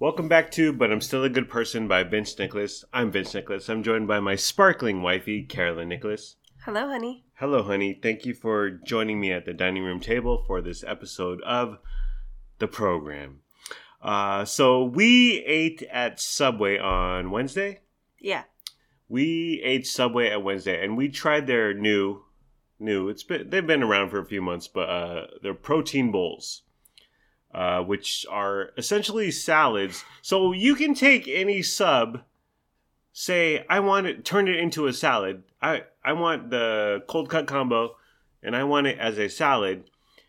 Welcome back to But I'm Still a Good Person by Vince Nicholas. I'm Vince Nicholas. I'm joined by my sparkling wifey, Carolyn Nicholas. Hello, honey. Hello, honey. Thank you for joining me at the dining room table for this episode of the program. Uh, so we ate at Subway on Wednesday. Yeah. We ate Subway at Wednesday, and we tried their new, new. It's been they've been around for a few months, but uh, their protein bowls, uh, which are essentially salads. So you can take any sub, say I want it, turn it into a salad. I I want the cold cut combo, and I want it as a salad.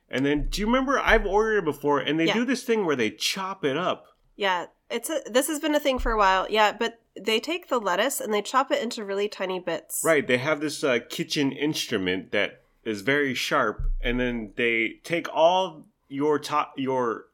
And then, do you remember I've ordered it before, and they Yeah. do this thing where they chop it up. Yeah. It's a, this has been a thing for a while. Yeah, but they take the lettuce and they chop it into really tiny bits. Right, they have this uh, kitchen instrument that is very sharp, and then they take all your top your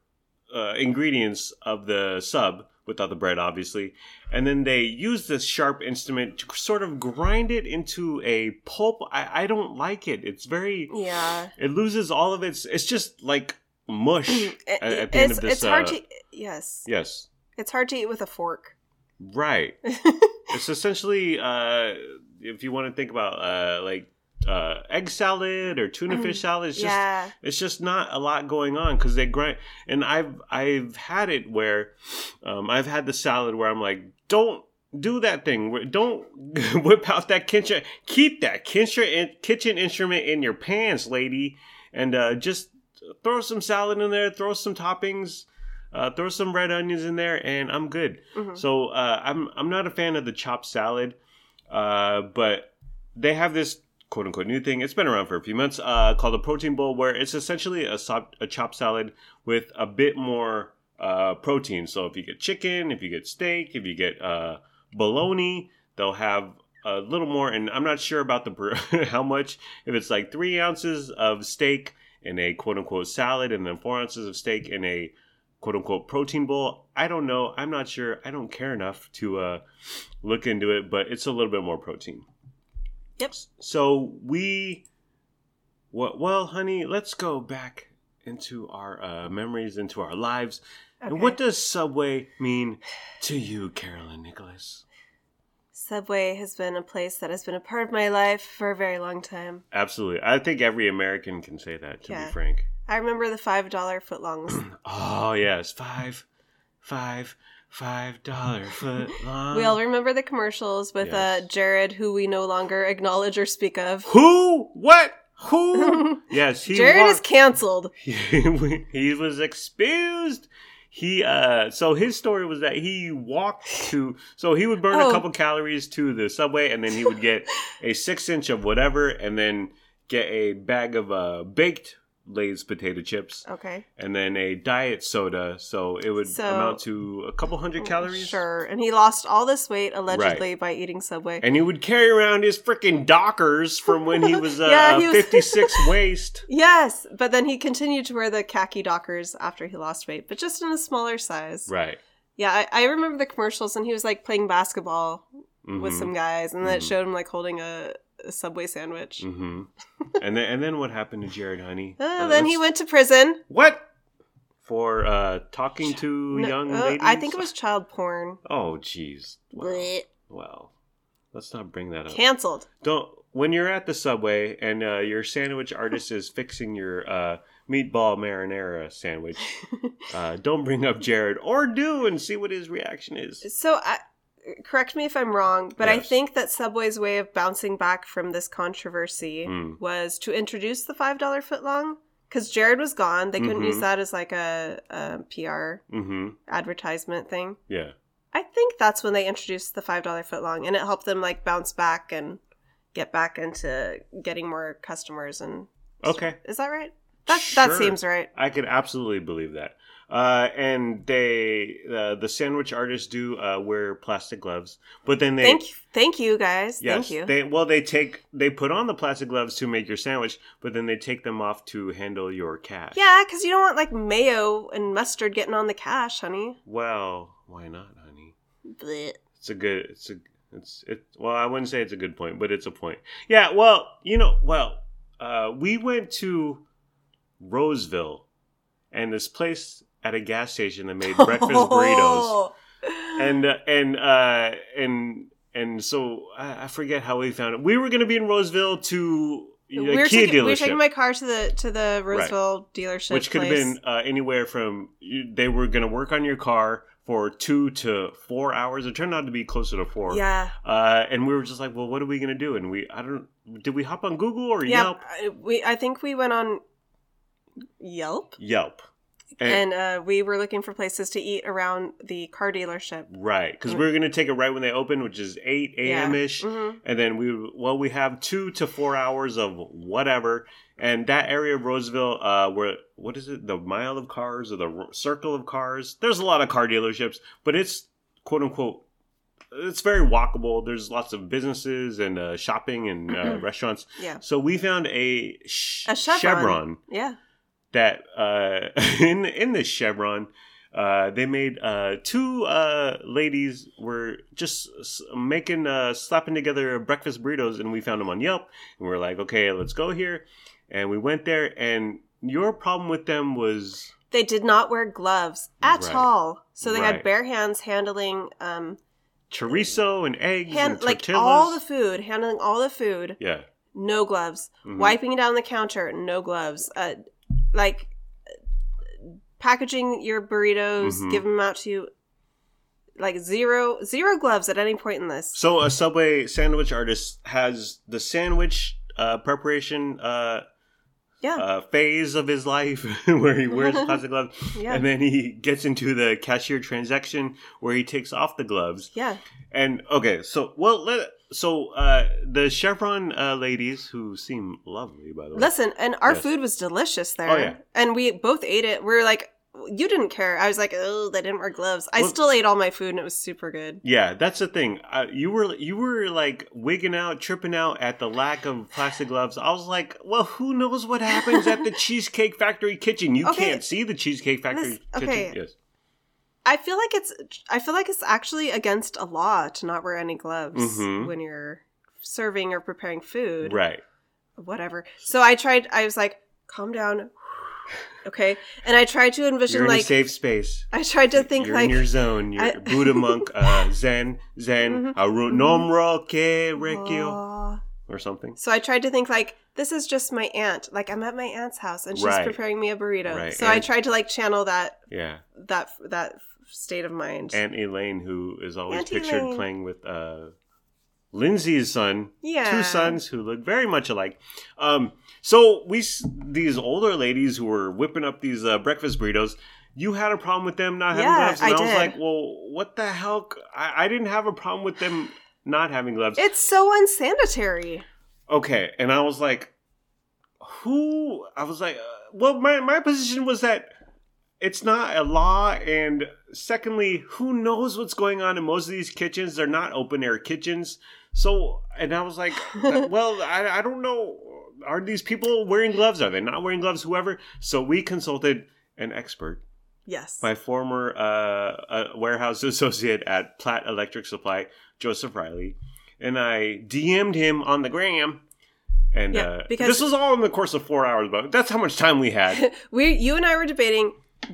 uh, ingredients of the sub without the bread, obviously, and then they use this sharp instrument to sort of grind it into a pulp. I, I don't like it. It's very. Yeah. It loses all of its. It's just like mush It- at, at the end it's of this. it's hard uh, to yes. Yes. It's hard to eat with a fork. Right. it's essentially uh if you want to think about uh like uh egg salad or tuna fish salad it's just yeah. it's just not a lot going on because they grind and i've i've had it where um i've had the salad where i'm like don't do that thing don't whip out that kitchen keep that kitchen kitchen instrument in your pants lady and uh just throw some salad in there throw some toppings uh, throw some red onions in there and i'm good Mhm. so uh, I'm I'm not a fan of the chopped salad, uh, but they have this quote unquote new thing. It's been around for a few months uh, called a protein bowl, where it's essentially a, sop- a chopped salad with a bit more uh, protein. So if you get chicken, if you get steak, if you get uh, bologna, they'll have a little more. And I'm not sure about the per- how much. If it's like three ounces of steak in a quote unquote salad, and then four ounces of steak in a quote unquote protein bowl. I don't know. I'm not sure. I don't care enough to uh, look into it, but it's a little bit more protein. Yep. So we, well, well honey, let's go back into our uh, memories, into our lives. And what does Subway mean to you, Carolyn Nicholas? Subway has been a place that has been a part of my life for a very long time. Absolutely. I think every American can say that, to Yeah. be frank. I remember the five dollar footlongs. Oh, yes. Five, five, five dollar foot long. we all remember the commercials with uh, Jared, who we no longer acknowledge or speak of. Who? What? Who? yes, he Jared is canceled. he, he was exposed. He uh so his story was that he walked to so he would burn Oh. a couple calories to the subway and then he would get a six inch of whatever and then get a bag of uh baked Lay's potato chips Okay. and then a diet soda so it would So- amount to a couple hundred calories. Sure. And he lost all this weight allegedly by eating Subway. And he would carry around his freaking Dockers from when he was uh, Yeah, he a was- 56 waist. yes, but then he continued to wear the khaki Dockers after he lost weight, but just in a smaller size. Right. Yeah, I, I remember the commercials, and he was like playing basketball with Mhm. some guys, and then it Mhm. showed him like holding a, a Subway sandwich. hmm and then and then what happened to Jared Honey? Uh, Uh, then he went to prison. What? For uh talking to No, young uh, ladies? I think it was child porn. Oh jeez. Well, let's not bring that up. Cancelled. Don't when you're at the subway and uh, your sandwich artist is fixing your uh, meatball marinara sandwich, uh, don't bring up Jared or do and see what his reaction is. So, I, correct me if I'm wrong, but I think that Subway's way of bouncing back from this controversy Mm. was to introduce the five dollar footlong because Jared was gone. They couldn't Mhm. use that as like a, a PR Mm-hmm. advertisement thing. Yeah. I think that's when they introduced the five dollar footlong, and it helped them like bounce back and get back into getting more customers. And Okay. is that right? That that seems right. I could absolutely believe that. Uh, and they, uh, the sandwich artists do uh, wear plastic gloves, but then they, thank you, thank you guys. yes, thank you. they, well, they take, they put on the plastic gloves to make your sandwich, but then they take them off to handle your cash. yeah, because you don't want like mayo and mustard getting on the cash, honey. Well, why not, honey? Blech. It's a good, it's a, it's, it. Well, I wouldn't say it's a good point, but it's a point. Yeah. Well, you know, well, uh, we went to Roseville, and this place at a gas station that made breakfast burritos, and uh, and uh, and and so I, I forget how we found it. We were going to be in Roseville to a we were, Kia taking, we were taking my car to the to the Roseville dealership, which could have been uh, anywhere from you, they were going to work on your car for two to four hours. It turned out to be closer to four. yeah, Uh, and we were just like, well, what are we going to do? And we, I don't, did we hop on Google or yeah. Yelp? We I think we went on Yelp, Yelp. And, and uh, we were looking for places to eat around the car dealership. right, because we were going to take it right when they open, which is eight a.m. ish. hmm And then we, well, we have two to four hours of whatever. And that area of Roseville, uh, where what is it, the mile of cars or the circle of cars? There's a lot of car dealerships, but it's quote unquote, it's very walkable. There's lots of businesses and uh, shopping and uh, restaurants. Yeah, So we found a, sh- A Chevron. Chevron yeah. That uh, in in this Chevron. Uh, they made uh, two uh, ladies were just making uh, slapping together breakfast burritos, and we found them on Yelp, and we are like, okay, let's go here, and we went there, and your problem with them was They did not wear gloves at Right. all, so they Right. had bare hands handling um chorizo and eggs hand and like all the food, handling all the food, yeah, no gloves, Mhm. wiping down the counter, no gloves, uh, like packaging your burritos, Mhm. give them out to you, like zero zero gloves at any point in this. So a Subway sandwich artist has the sandwich uh, preparation uh, Yeah, uh, phase of his life where he wears plastic gloves, yeah, and then he gets into the cashier transaction where he takes off the gloves. yeah. And okay, so well, let so uh, the Chevron uh, ladies who seem lovely, by the way. Listen, and our Yes. food was delicious there. Oh, yeah. And we both ate it. We were like, you didn't care. I was like, oh, they didn't wear gloves. I Well- still ate all my food and it was super good. Yeah, that's the thing. Uh, you were you were like wigging out, tripping out at the lack of plastic gloves. I was like, well, who knows what happens at the Cheesecake Factory kitchen? You Okay. can't see the Cheesecake Factory This- kitchen. okay. Yes. I feel like it's I feel like it's actually against a law to not wear any gloves Mhm. when you're serving or preparing food. Right. Whatever. So I tried I was like, calm down. Okay. And I tried to envision like a safe space. I tried to think You're like in your zone. You're I- Buddha monk, uh, Zen, Zen, Mhm. Aru nomro ke rekyo, or something. So I tried to think like this is just my aunt. Like I'm at my aunt's house and she's Right. preparing me a burrito. Right, So I tried to like channel that Yeah. that that state of mind. Aunt Elaine, who is always Aunt pictured Elaine. playing with uh, Lindsay's son, yeah. two sons who look very much alike. Um, so we these older ladies who were whipping up these uh, breakfast burritos. You had a problem with them not having Yeah, gloves, and I I, was like, "Well, what the hell?" I, I didn't have a problem with them not having gloves. It's so unsanitary. okay, and I was like, "Who?" I was like, uh, "Well, my my position was that it's not a law, and secondly, who knows what's going on in most of these kitchens? They're not open air kitchens." So, and I was like, "Well, I, I don't know. Are these people wearing gloves? Are they not wearing gloves? Whoever." So we consulted an expert Yes. my former uh, uh, warehouse associate at Platt Electric Supply, Joseph Riley, and I DM'd him on the gram. And Yeah, uh, because- this was all in the course of four hours, but that's how much time we had. we you and I were debating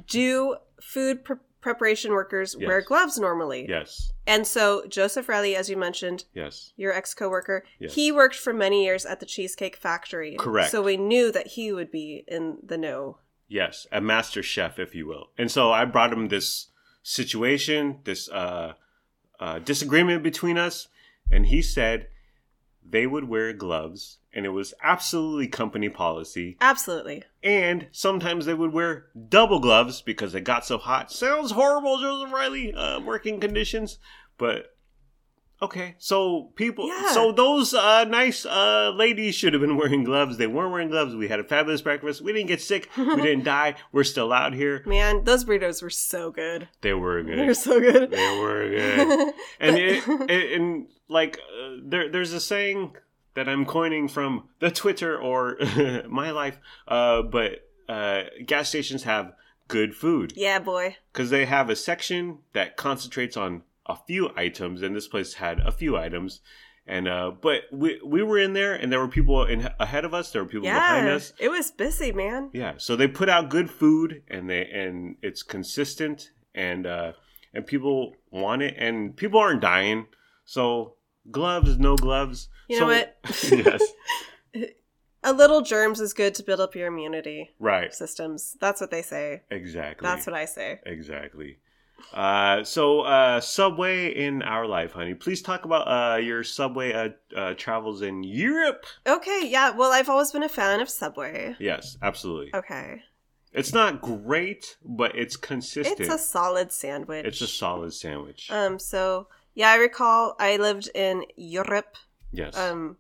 do food pre- preparation workers wear gloves normally? yes, And so Joseph Riley as you mentioned, yes, your ex-coworker, Yes. he worked for many years at the Cheesecake Factory. Correct. So we knew that he would be in the know. yes, a master chef, if you will. And so I brought him this situation, this uh, uh, disagreement between us, and he said they would wear gloves, and it was absolutely company policy. Absolutely. And sometimes they would wear double gloves because it got so hot. Sounds horrible, Joseph Riley. Uh, working conditions, but okay. So people, Yeah. so those uh, nice uh, ladies should have been wearing gloves. They weren't wearing gloves. We had a fabulous breakfast. We didn't get sick. We didn't die. We're still out here. Man, those burritos were so good. They were good. They're so good. They were good. And it, it, and like uh, there, there's a saying that I'm coining from the Twitter or my life. Uh, but uh, gas stations have good food yeah, boy. because they have a section that concentrates on a few items, and this place had a few items. And uh, but we we were in there, and there were people in ahead of us. There were people behind us. it was busy, man. Yeah, so they put out good food, and they and it's consistent, and uh, and people want it, and people aren't dying. So gloves, no gloves. You So- know what? yes, A little germs is good to build up your immunity right, systems. That's what they say. exactly. That's what I say. Exactly. Uh, so, uh, Subway in our life, honey. Please talk about uh, your Subway uh, uh, travels in Europe. Okay, yeah. Well, I've always been a fan of Subway. Yes, absolutely. Okay. It's not great, but it's consistent. It's a solid sandwich. It's a solid sandwich. Um, so yeah, I recall I lived in Europe yes. um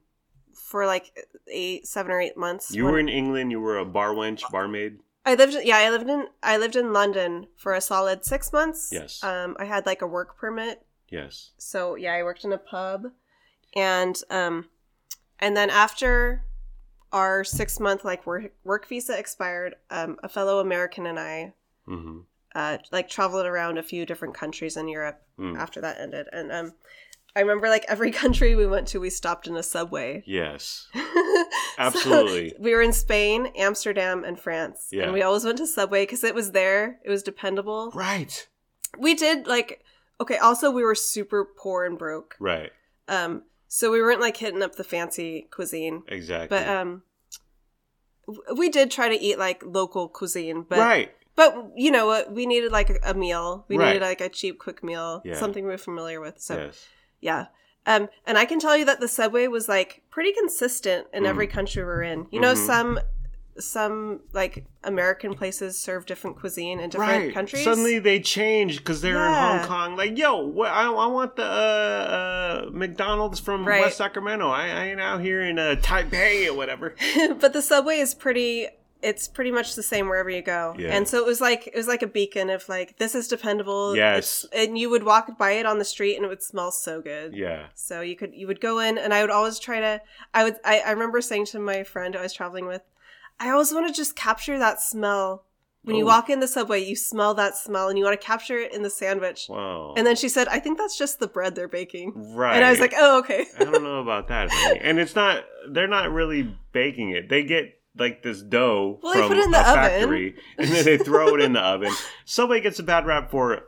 for like eight, seven or eight months. you when- were in England. You were a bar wench, barmaid. I lived yeah, I lived in I lived in London for a solid six months. Yes. Um I had like a work permit. Yes. So yeah, I worked in a pub. And um and then after our six month like work work visa expired, um a fellow American and I Mm-hmm. uh like traveled around a few different countries in Europe Mm. after that ended. And um I remember like every country we went to we stopped in a subway. Yes. So, Absolutely. we were in Spain, Amsterdam, and France. Yeah. And we always went to Subway because it was there. It was dependable. right. We did like okay, also we were super poor and broke. Right. Um so we weren't like hitting up the fancy cuisine. Exactly. But um we did try to eat like local cuisine, but right. but you know what, we needed like a, a meal. We Right. needed like a cheap quick meal, Yeah. something we we're familiar with. So yes. Yeah. Um, and I can tell you that the subway was like pretty consistent in Mm. every country we're in. You know, Mhm. some some like American places serve different cuisine in different right. countries. Suddenly they change because they're Yeah. in Hong Kong. Like, yo, what, I, I want the uh, uh, McDonald's from Right. West Sacramento. I, I ain't out here in uh, Taipei or whatever. but the subway is pretty. It's pretty much the same wherever you go. Yeah. And so it was like it was like a beacon of like this is dependable. Yes. It's- and you would walk by it on the street and it would smell so good. Yeah. So you could you would go in and I would always try to I would I, I remember saying to my friend I was traveling with, I always want to just capture that smell. When you Oh. walk in the subway, you smell that smell and you want to capture it in the sandwich. Wow. And then she said, I think that's just the bread they're baking. right. And I was like, oh, okay. I don't know about that. And it's not. They're not really baking it. They get like this dough Well, from put it in the a oven. factory, and then they throw it in the oven. Subway gets a bad rap for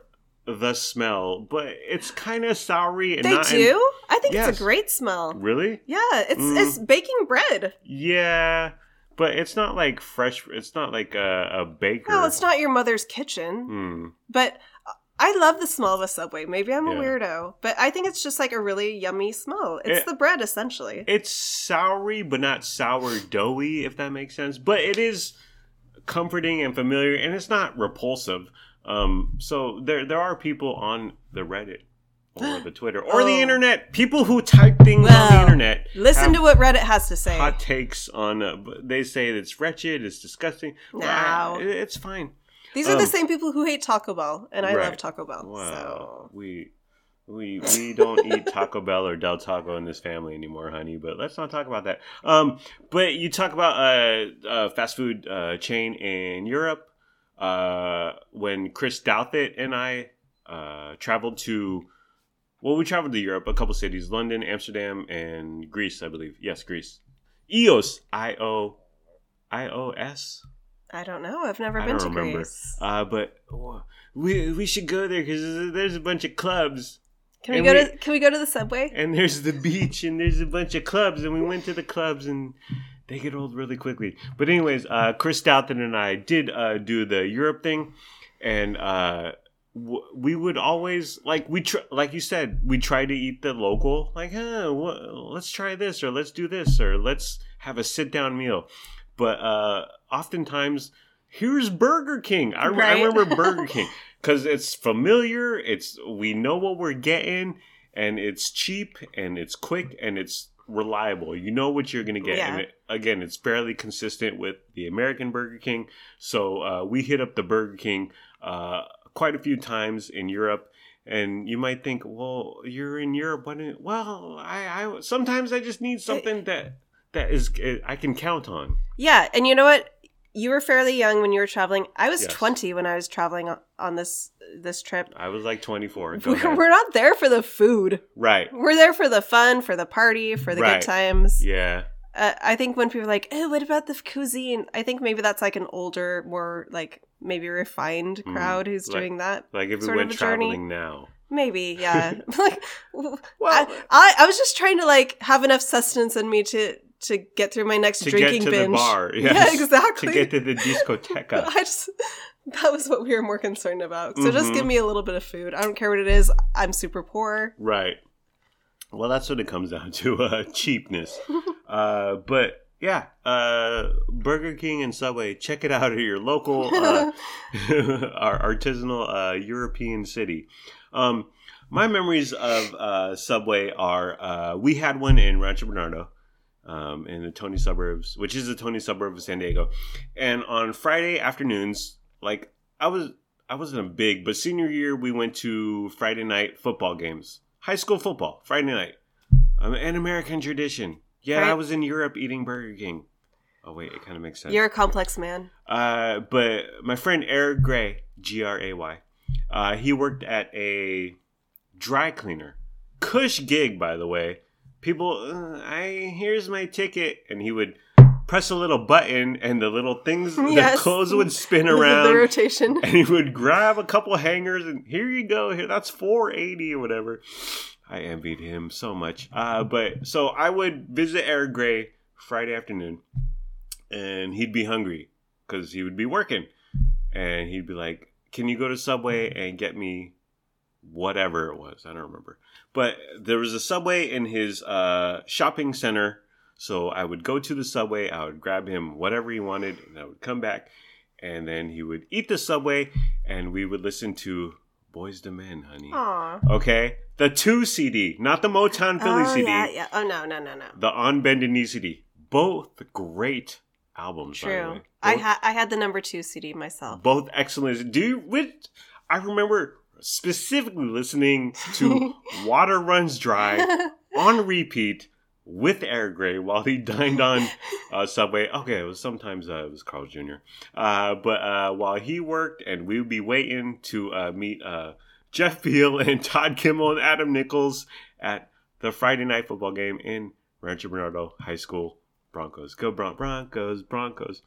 the smell, but it's kind of soury. And They not in- do? I think Yes. it's a great smell. really? Yeah, it's Mm. it's baking bread. Yeah, but it's not like fresh. It's not like a, a baker. Well, it's not your mother's kitchen, Hmm. but I love the smell of a subway. Maybe I'm a Yeah. weirdo, but I think it's just like a really yummy smell. It's It- the bread essentially. It's soury, but not sourdoughy, if that makes sense. But it is comforting and familiar, and it's not repulsive. Um, so there there are people on the Reddit or the Twitter or the Oh. internet, people who type things on the internet. Listen to what Reddit has to say. hot takes on. Uh, they say it's wretched, it's disgusting. But I- it's fine. These are the Um, same people who hate Taco Bell, and I love Taco Bell. Wow, So we. We, we don't eat Taco Bell or Del Taco in this family anymore, honey. But let's not talk about that. Um, but you talk about a uh, uh, fast food uh, chain in Europe. Uh, when Chris Douthit and I uh, traveled to, well, we traveled to Europe, a couple cities, London, Amsterdam, and Greece, I believe. Yes, Greece. EOS, I O, I O S. I don't know. I've never I been to remember. Greece. Uh, but oh, we we should go there because there's a bunch of clubs Can we and go we- to Can we go to the subway? and there's the beach and there's a bunch of clubs and we went to the clubs and they get old really quickly but anyways uh chris Doughton and i did uh do the europe thing and uh w- we would always like we tr- like you said we try to eat the local like huh wha- let's try this or let's do this or let's have a sit down meal but uh oftentimes here's burger king. I, re- I remember burger king because it's familiar it's we know what we're getting and it's cheap and it's quick and it's reliable. You know what you're gonna get and it, again it's fairly consistent with the american burger king. So uh, we hit up the burger king uh, quite a few times in europe and you might think well you're in europe why didn't well i i sometimes i just need something that that is i can count on Yeah, and you know what? you were fairly young when you were traveling. I was Yes. 20 when I was traveling on, this this trip. I was like 24. Go We're, we're not there for the food. Right. We're there for the fun, for the party, for the Right. good times. Yeah. Uh, I think when people are like, "Oh, what about the cuisine?" I think maybe that's like an older, more like maybe refined Mm, crowd who's like- doing that. Like if we went a journey. traveling now. Maybe, yeah. like, Well, I, I, I was just trying to like have enough sustenance in me to to get through my next to drinking get to binge. the bar. Yeah, exactly. To get to the discoteca. I just that was what we were more concerned about. So just Mhm. give me a little bit of food. I don't care what it is. I'm super poor. Right. Well, that's what it comes down to uh, cheapness. uh, but yeah, uh, Burger King and Subway, check it out at your local, uh, our artisanal uh, European city. Um, my memories of uh, Subway are uh, we had one in Rancho Bernardo. Um, in the Tony suburbs, which is the Tony suburb of San Diego, and on Friday afternoons, like I was, I wasn't a big, but senior year we went to Friday night football games, high school football, Friday night, um, an American tradition. Yeah, I was in Europe eating Burger King. Oh wait, it kind of makes sense. You're a complex man. Uh, but my friend Eric Gray, G R A Y, uh, he worked at a dry cleaner. Cush gig, by the way. People, uh, I here's my ticket, and he would press a little button, and the little things, Yes. the clothes would spin around the rotation. and he would grab a couple hangers, and here you go, here that's four eighty or whatever. I envied him so much. Uh, but so I would visit Eric Gray Friday afternoon, and he'd be hungry because he would be working, and he'd be like, "Can you go to Subway and get me whatever it was? I don't remember." But there was a Subway in his uh, shopping center, so I would go to the Subway. I would grab him whatever he wanted, and I would come back, and then he would eat the Subway, and we would listen to Boyz II Men, honey. Aw. Okay, the two CD, not the Motown Philly oh, CD, yeah, yeah. Oh no, no, no, no. the On Bended Knee CD. Both great albums. by the True. I had I had the number two CD myself. both excellent. Do you? Which, I remember specifically listening to "Water Runs Dry" on repeat with Eric Gray while he dined on uh, Subway. Okay, it was sometimes uh, it was Carl Jr. Uh, but uh, while he worked, and we would be waiting to uh, meet uh, Jeff Beal and Todd Kimmel and Adam Nichols at the Friday night football game in Rancho Bernardo High School. Broncos, go Bron- Broncos, Broncos.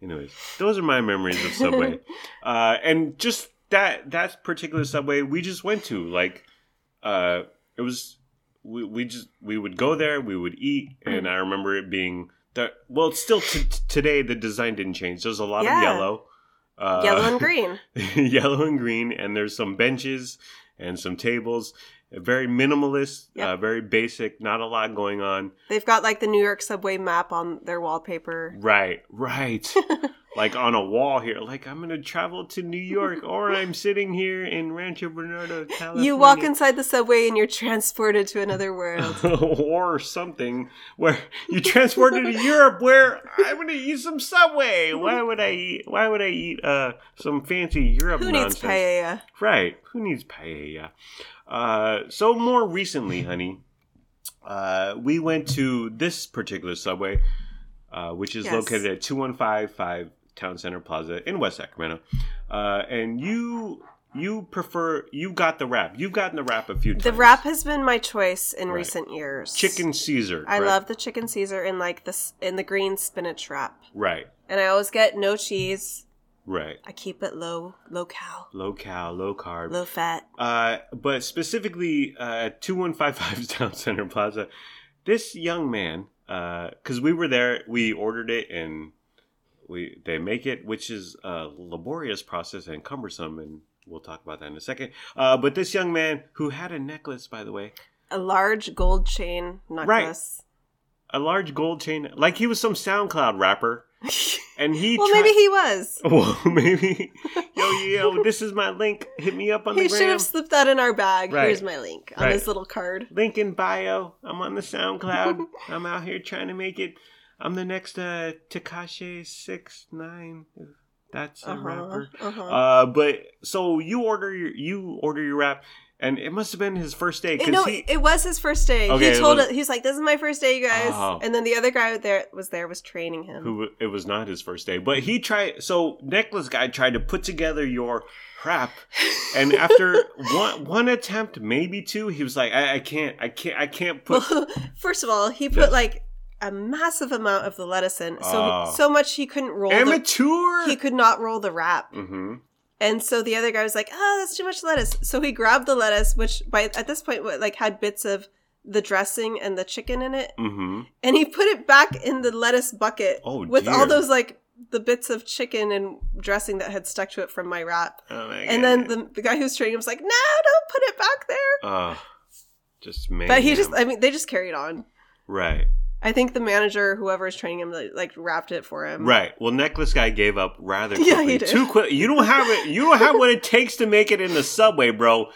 Anyways, those are my memories of Subway, uh, and just that that particular Subway we just went to. Like, uh, it was we, we just we would go there, we would eat, and I remember it being that. Well, it's still t- t- today the design didn't change. There's a lot Yeah. of yellow, uh, Yellow and green. yellow and green, and there's some benches and some tables. Very minimalist, Yep. uh, very basic, not a lot going on. They've got like the New York subway map on their wallpaper. Right, right. like on a wall here. Like I'm gonna travel to New York, or I'm sitting here in Rancho Bernardo, California. You walk inside the subway and you're transported to another world. or something where you transported to Europe, where I'm gonna eat some Subway. Why would I eat? Why would I eat uh some fancy Europe Who nonsense? needs paella? Right. Who needs paella? Uh, so more recently, honey, uh, we went to this particular subway, uh, which is Yes. located at 2155 Town Center Plaza in West Sacramento. Uh, and you you prefer you got the wrap. You've gotten the wrap a few times. The wrap has been my choice in Right. recent years. chicken Caesar. I right? love the chicken Caesar in like this in the green spinach wrap, Right. and I always get no cheese. Right. I keep it low, low cal, Low cal, low carb. low fat. Uh, but specifically uh, 2155 Town Center Plaza, this young man, because we were there, we ordered it and we they make it, which is a laborious process and cumbersome, and we'll talk about that in a second. Uh, but this young man who had a necklace, by the way, A large gold chain necklace. a large gold chain, like he was some SoundCloud rapper, and he well, tri- maybe he was. well maybe yo yo this is my link, hit me up on He the should gram. have slipped that in our bag. Right. Here's my link on Right. his little card. link in bio. I'm on the SoundCloud. I'm out here trying to make it. I'm the next uh Tekashi six nine. That's a Uh-huh, rapper. uh-huh. Uh, but so you order your you order your rap, and it must have been his first day It- no, he. it was his first day. Okay, he it told was- it. He was like, "This is my first day, you guys." Oh. And then the other guy there was there was training him. who it was not his first day, but he tried. So necklace guy tried to put together your wrap, and after one one attempt, maybe two, he was like, "I, I can't, I can't, I can't put." Well, first of all, he put Yes. like a massive amount of the lettuce in, so Oh. so much he couldn't roll. The, Amateur. he could not roll the wrap, mm-hmm. and so the other guy was like, "Oh, that's too much lettuce." So he grabbed the lettuce, which by at this point like had bits of the dressing and the chicken in it, Mm-hmm. and he put it back in the lettuce bucket Oh, with dear. all those like the bits of chicken and dressing that had stuck to it from my wrap. Oh my And then the, the guy was training him was like, "No, don't put it back there." Uh, just man. But he just, I mean, they just carried on. right, I think the manager, whoever is training him, like, wrapped it for him. right. Well, necklace guy gave up rather quickly. Yeah, he did. Too quick. You don't have it. You don't have what it takes to make it in the subway, bro.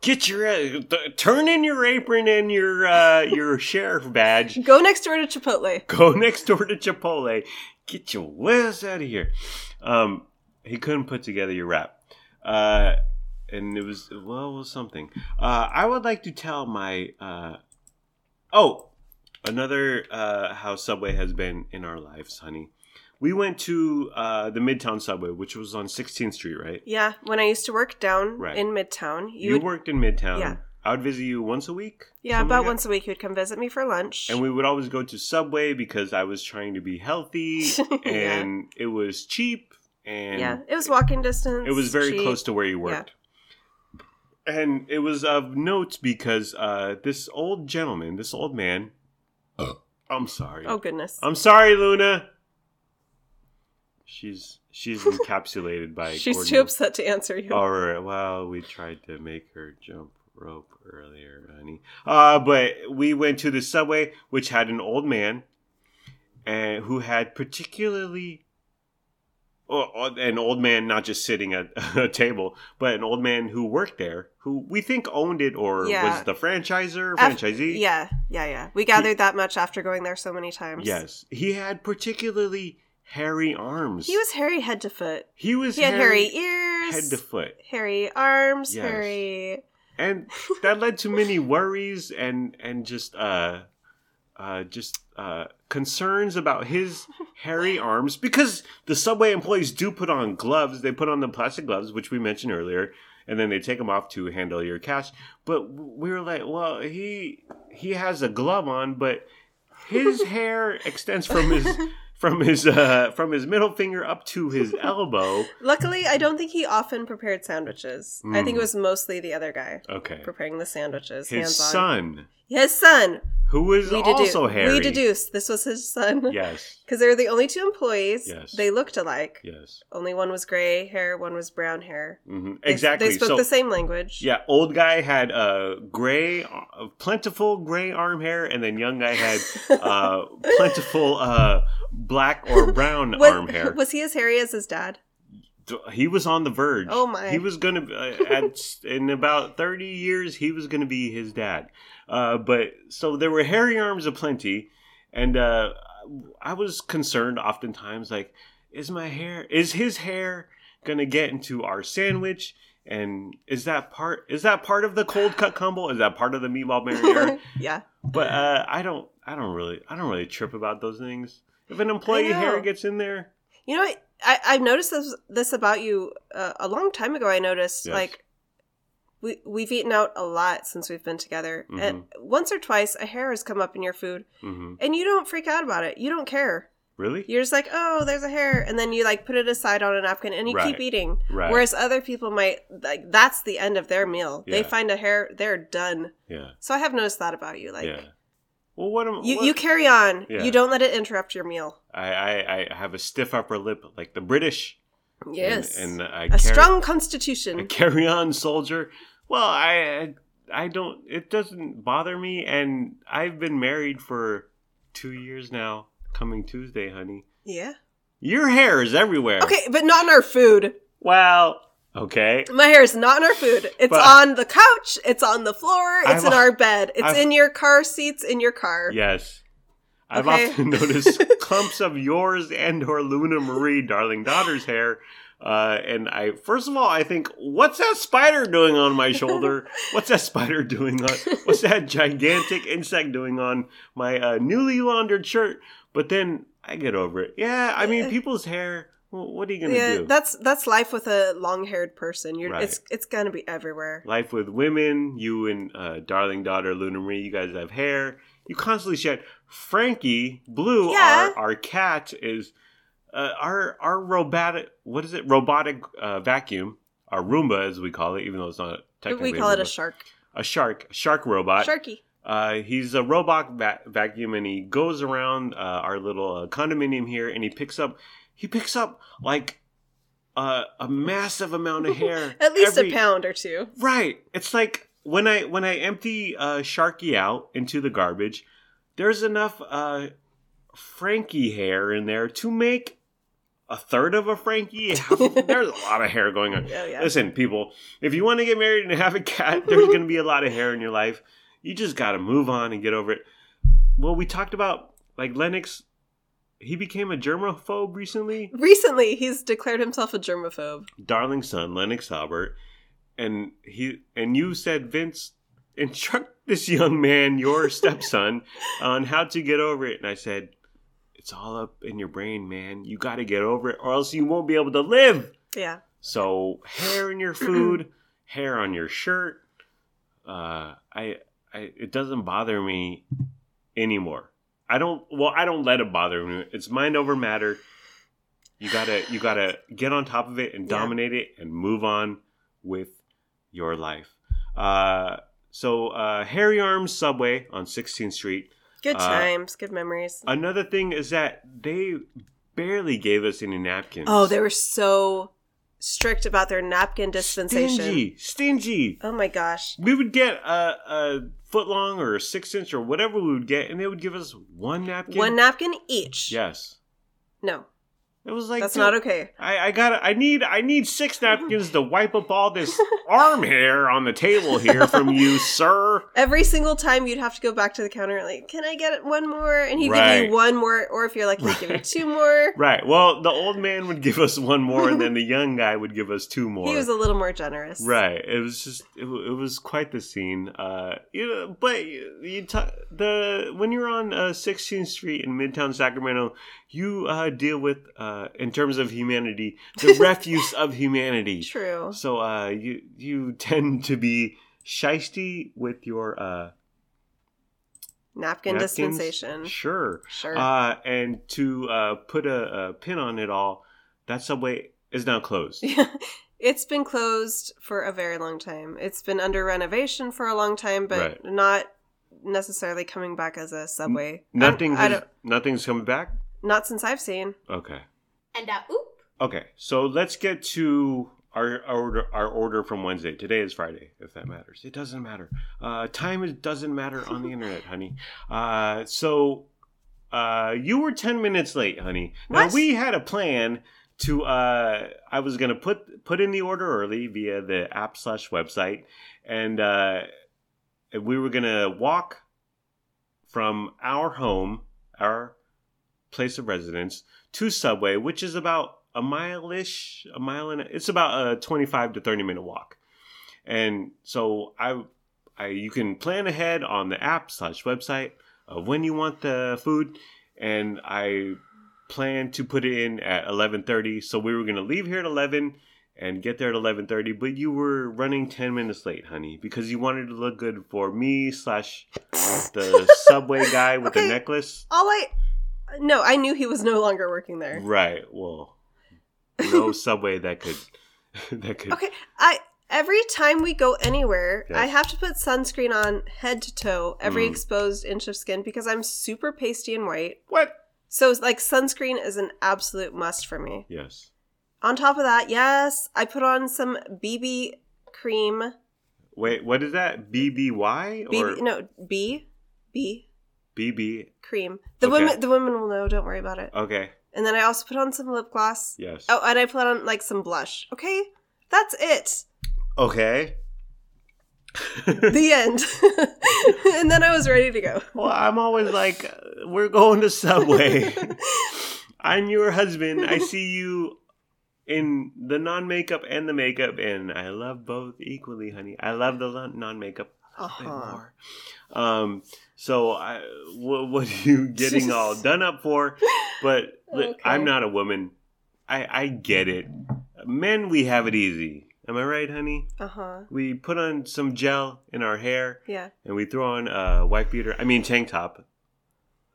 Get your uh, th- turn in your apron and your uh, your sheriff badge. Go next door to Chipotle. Go next door to Chipotle. Get your ass out of here. Um, he couldn't put together your rap. Uh, and it was well, it was something. Uh, I would like to tell my uh, oh, another uh, how Subway has been in our lives, honey. We went to uh, the Midtown Subway, which was on 16th Street, right? Yeah, when I used to work down Right. in Midtown, you, You, would, worked in Midtown. Yeah. I would visit you once a week. yeah, something about like that? once a week, you'd come visit me for lunch. And we would always go to Subway because I was trying to be healthy Yeah. and it was cheap and yeah, it was walking distance. it was very cheap. close to where you worked. And it was of note because uh, this old gentleman, this old man, I'm sorry. Oh goodness. I'm sorry, Luna. She's she's encapsulated by She's Gordon. too upset to answer you. All right. Well, we tried to make her jump rope earlier, honey. Uh, but we went to the subway, which had an old man, and who had particularly. An old man, not just sitting at a table, but an old man who worked there, who we think owned it or Yeah. was the franchiser, Af- franchisee. Yeah, yeah, yeah. We gathered that much after going there so many times. Yes, he had particularly hairy arms. He was hairy head to foot. he was He had hairy ears, head to foot. hairy arms, Yes. hairy. and that led to many worries and and just uh uh just uh concerns about his hairy arms because the subway employees do put on gloves they put on the plastic gloves which we mentioned earlier and then they take them off to handle your cash but we were like well he he has a glove on but his hair extends from his from his uh from his middle finger up to his elbow Luckily, I don't think he often prepared sandwiches. I think Mm. it was mostly the other guy okay preparing the sandwiches. his son His son. Who was We, also dedu- hairy we deduced this was his son. yes Because they were the only two employees. Yes. They looked alike. Yes. Only one was gray hair, one was brown hair. hmm They- Exactly. They spoke so, the same language. yeah, old guy had uh, gray, uh, plentiful gray arm hair, and then young guy had uh, plentiful uh, black or brown What- arm hair. Was he as hairy as his dad? He was on the verge. Oh, my. He was gonna uh, at in about thirty years. He was gonna be his dad. Uh, but so there were hairy arms aplenty, and uh, I was concerned oftentimes like, is my hair, is his hair gonna get into our sandwich? And is that part? Is that part of the cold cut combo? Is that part of the meatball marinara? yeah. but uh, I don't. I don't really. I don't really trip about those things. If an employee hair gets in there, You know, I, I've noticed this, this about you uh, a long time ago. I noticed, Yes. like, we, we've eaten out a lot since we've been together. And Mm-hmm. once or twice, a hair has come up in your food, hmm and you don't freak out about it. You don't care. really, You're just like, oh, there's a hair. And then you, like, put it aside on a napkin and you Right. keep eating. right? Whereas other people might, like, that's the end of their meal. They find a hair, they're done. yeah, So I have noticed that about you. Like, yeah. Well, what am you, what- you carry on. Yeah. You don't let it interrupt your meal. I, I I have a stiff upper lip like the British. Yes. and, I a carry, strong I constitution. carry on, soldier. Well, I I don't. It doesn't bother me, and I've been married for two years now. Coming Tuesday, honey. Yeah. Your hair is everywhere. Okay, but not in our food. Well, okay. My hair is not in our food. It's But- on the couch. It's on the floor. It's I've in our bed. It's I've- in your car seats in your car. Yes. I've Okay. often noticed clumps of yours and or Luna Marie, darling daughter's hair. Uh, and I, first of all, I think, what's that spider doing on my shoulder? What's that spider doing on? What's that gigantic insect doing on my uh, newly laundered shirt? But then I get over it. Yeah, I mean, people's hair. Well, what are you gonna yeah, do? that's that's life with a long-haired person. You're Right. it's it's gonna be everywhere. Life with women, you and uh, darling daughter Luna Marie, you guys have hair. You constantly shed. Frankie Blue, Yeah. our, our cat, is uh, our our robotic. What is it? Robotic uh, vacuum, our Roomba as we call it, even though it's not technically. We call it a shark. a shark, a shark robot. Sharky. Uh, he's a robot va- vacuum, and he goes around uh, our little uh, condominium here, and he picks up, he picks up like uh, a massive amount of hair. At least every- a pound or two. Right. It's like when I when I empty uh, Sharky out into the garbage, there's enough uh, Frankie hair in there to make a third of a Frankie. There's a lot of hair going on. Oh yeah. Listen, people, if you want to get married and have a cat, there's going to be a lot of hair in your life. You just got to move on and get over it. Well, we talked about like Lennox. He became a germaphobe recently. Recently, he's declared himself a germaphobe. darling son, Lennox Albert, and he and you said Vince instruct this young man, your stepson, on how to get over it. And I said, It's all up in your brain, man. You gotta get over it, or else you won't be able to live. Yeah. So hair in your food, hair on your shirt. Uh I I it doesn't bother me anymore. I don't well, I don't let it bother me. It's mind over matter. You gotta you gotta get on top of it and Yeah. dominate it and move on with your life. Uh so uh Hairy Arms Subway on 16th Street. Good Uh, times, good memories. Another thing is that they barely gave us any napkins. Oh, they were so strict about their napkin dispensation. Stingy, stingy. Oh my gosh. We would get a, a foot long or a six inch or whatever we would get, and they would give us one napkin. One napkin each. Yes, No, it was like that's dude, not okay. I, I got. I need. I need six napkins to wipe up all this arm hair on the table here from you, sir. Every single time you'd have to go back to the counter, like, can I get one more? And he'd give Right. you one more, or if you're lucky, he'd give you Right. two more. Right. Well, the old man would give us one more, and then the young guy would give us two more. He was a little more generous. Right. It was just it, it was quite the scene. Uh, you know, but you, ta- the when you're on uh, 16th Street in Midtown Sacramento, you uh, deal with uh, in terms of humanity the refuse of humanity. True. So uh, you you tend to be shisty with your uh, Napkin napkins. dispensation. Sure. Sure. Uh, and to uh, put a, a pin on it all, that subway is now closed. it's been closed for a very long time. It's been under renovation for a long time, but Right. not necessarily coming back as a subway. Nothing. I has- don't, nothing's coming back. not since I've seen. Okay. And uh, oop. Okay, so let's get to our, our order. Our order from Wednesday. Today is Friday, if that matters. It doesn't matter. Uh, time is, doesn't matter on the internet, honey. Uh, so uh, you were ten minutes late, honey. Now What? we had a plan to. Uh, I was gonna put put in the order early via the app slash website, and uh, we were gonna walk from our home, our place of residence, to Subway, which is about a mile ish, a mile and a, it's about a twenty five to thirty minute walk. And so I, I you can plan ahead on the app slash website of when you want the food, and I plan to put it in at eleven thirty. So we were gonna leave here at eleven and get there at eleven thirty, but you were running ten minutes late, honey, because you wanted to look good for me slash the subway guy with the necklace. All I no, I knew he was no longer working there. Right. Well, no subway that could that could. Okay, I every time we go anywhere, Yes. I have to put sunscreen on head to toe, every Mm. exposed inch of skin because I'm super pasty and white. What? So like sunscreen is an absolute must for me. Yes. On top of that, yes, I put on some BB cream. Wait. What is that? BBY or BB no B B BB? cream. The Okay. women the women will know. Don't worry about it. Okay. And then I also put on some lip gloss. Yes. Oh, and I put on like some blush. Okay, that's it. Okay. the end. and then I was ready to go. well, I'm always like, uh, we're going to Subway. I'm your husband. I see you in the non makeup and the makeup, and I love both equally, honey. I love the non makeup Uh-huh. more. Um, so I, what, what are you getting all done up for? But Okay. I'm not a woman. I, I get it. Men, we have it easy. Am I right, honey? Uh huh. We put on some gel in our hair Yeah. and we throw on a white beater. I mean, tank top.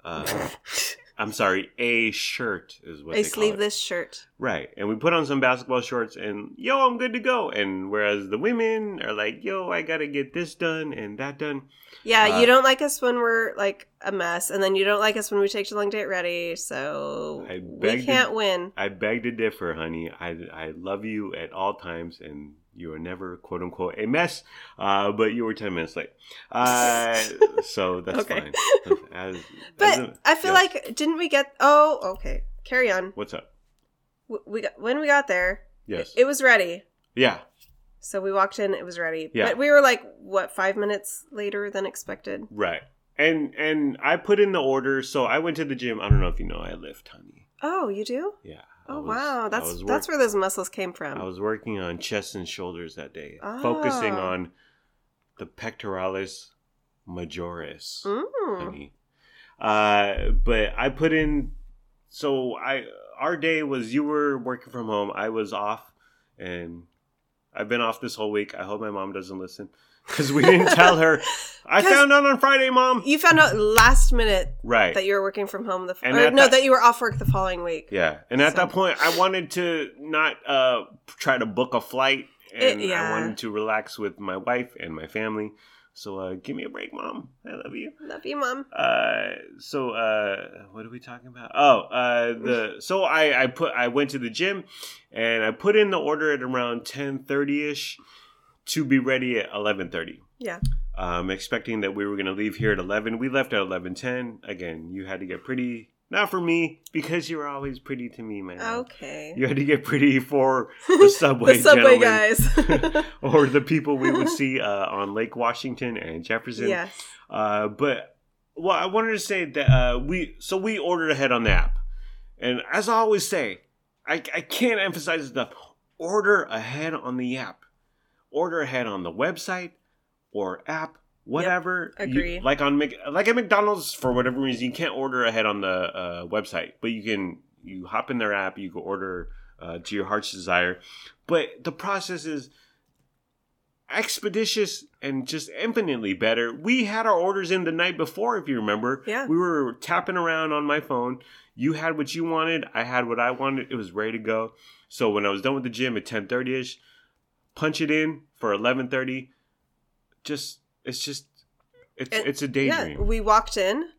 Uh, I'm sorry, a shirt is what A they call it. sleeveless shirt. Right. And we put on some basketball shorts and yo, I'm good to go. And whereas the women are like, yo, I gotta get this done and that done. Yeah, Uh, you don't like us when we're like a mess, and then you don't like us when we take too long to get ready. So I we beg to- can't win. I beg to differ, honey. I, I love you at all times and you are never quote unquote a mess. Uh, but you were 10 minutes late. Uh, so that's Okay. fine. As, But as a- I feel yes. like didn't we get? Oh, okay. Carry on. What's up? We got when we got there. Yes. It was ready. yeah. So we walked in. It was ready. Yeah. But we were like what five minutes later than expected. Right. And and I put in the order. So I went to the gym. I don't know if you know I lift, honey. Oh, you do? Yeah. Oh was- wow, that's was that's where those muscles came from. I was working on chest and shoulders that day, focusing Ah. on the pectoralis majoris, Mm. Uh, but I put in. So I our day was you were working from home. I was off, and I've been off this whole week. I hope my mom doesn't listen because we didn't tell her. I found out on Friday, mom. You found out last minute Right. that you were working from home the And or no that- that you were off work the following week. Yeah, and at So- that point, I wanted to not uh, try to book a flight, and It- yeah. I wanted to relax with my wife and my family. So uh, give me a break, mom. I love you. Love you, mom. Uh, so uh, what are we talking about? Oh, uh, the so I I put I went to the gym, and I put in the order at around ten thirty ish to be ready at eleven thirty. Yeah. Um, expecting that we were gonna leave here at eleven. We left at eleven ten. Again, you had to get pretty. Not for me because you were always pretty to me, man. Okay. You had to get pretty for the subway, the subway guys. or the people we would see uh, on Lake Washington and Jefferson. yes. Uh, but well, I wanted to say that uh, we so we ordered ahead on the app, and as I always say, I, I can't emphasize enough: order ahead on the app, order ahead on the website or app, whatever. You- agree. like on like at McDonald's, for whatever reason, you can't order ahead on the uh, website, but you can you hop in their app, you can order uh, to your heart's desire. But the process is expeditious and just infinitely better. We had our orders in the night before, if you remember. Yeah. We were tapping around on my phone. You had what you wanted. I had what I wanted. It was ready to go. So when I was done with the gym at ten thirty ish, punch it in for eleven thirty. Just it's just it's And- it's a Yeah. daydream. We walked in.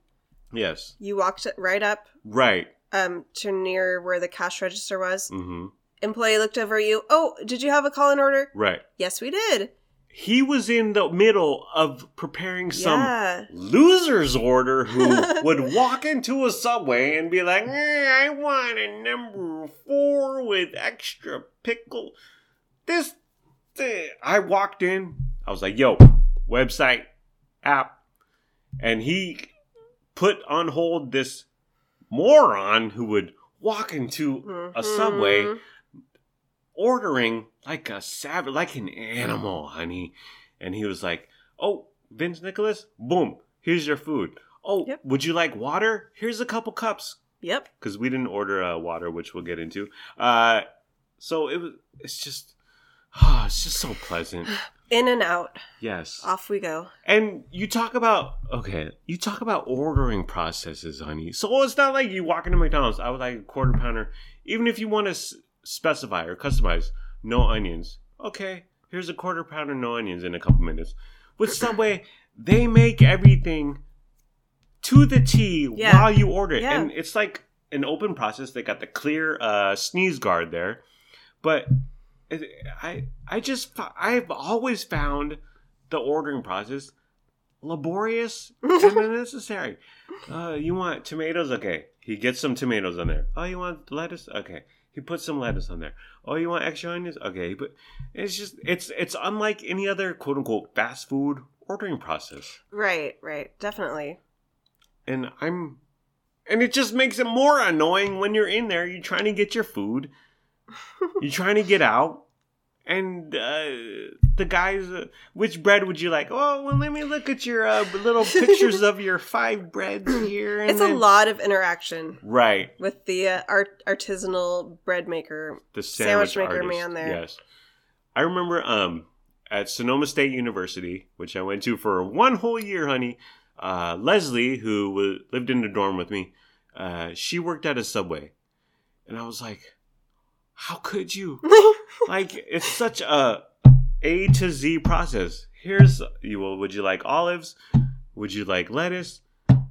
yes. You walked right up Right. um to near where the cash register was. Mm-hmm. Employee looked over at you. Oh, did you have a call in order? Right. Yes, we did. He was in the middle of preparing some yeah. loser's order who would walk into a subway and be like, "Eh, I want a number four with extra pickle. This, thi-" I walked in, I was like, yo, website, app. And he put on hold this moron who would walk into a subway ordering like a savage, like an animal, honey. And he was like, "Oh, Vince Nicholas, boom, here's your food. Oh, Yep. would you like water? Here's a couple cups." Yep. Because we didn't order uh, water, which we'll get into. Uh, so it was. It's just, ah, it's just so pleasant. In and out. Yes. Off we go. And you talk about okay, you talk about ordering processes, honey. So it's not like you walk into McDonald's. I would like a quarter pounder, even if you want to s- specify or customize no onions. Okay, here's a quarter pounder, no onions in a couple minutes. With Subway, they make everything to the T Yeah. while you order it, Yeah. and it's like an open process. They got the clear uh, sneeze guard there, but I I just I've always found the ordering process laborious and unnecessary. Uh, you want tomatoes? Okay, he gets some tomatoes on there. Oh, you want lettuce? Okay, He puts some lettuce on there. Oh, you want extra onions? Okay, but it's just it's it's unlike any other quote unquote fast food ordering process. Right, right. Definitely. And I'm and it just makes it more annoying when you're in there, you're trying to get your food, you're trying to get out, and uh, the guys, uh, which bread would you like? Oh, well, let me look at your uh, little pictures of your five breads here. And It's a lot of interaction Right. with the uh, art- artisanal bread maker. the Sandwich sandwich, maker artist. man there. Yes, I remember um at Sonoma State University, which I went to for one whole year, honey. Uh, Leslie, who lived in the dorm with me, uh, she worked at a Subway, and I was like, "How could you? like, it's such a A to Z process. Here's you. Well, would you like olives? Would you like lettuce?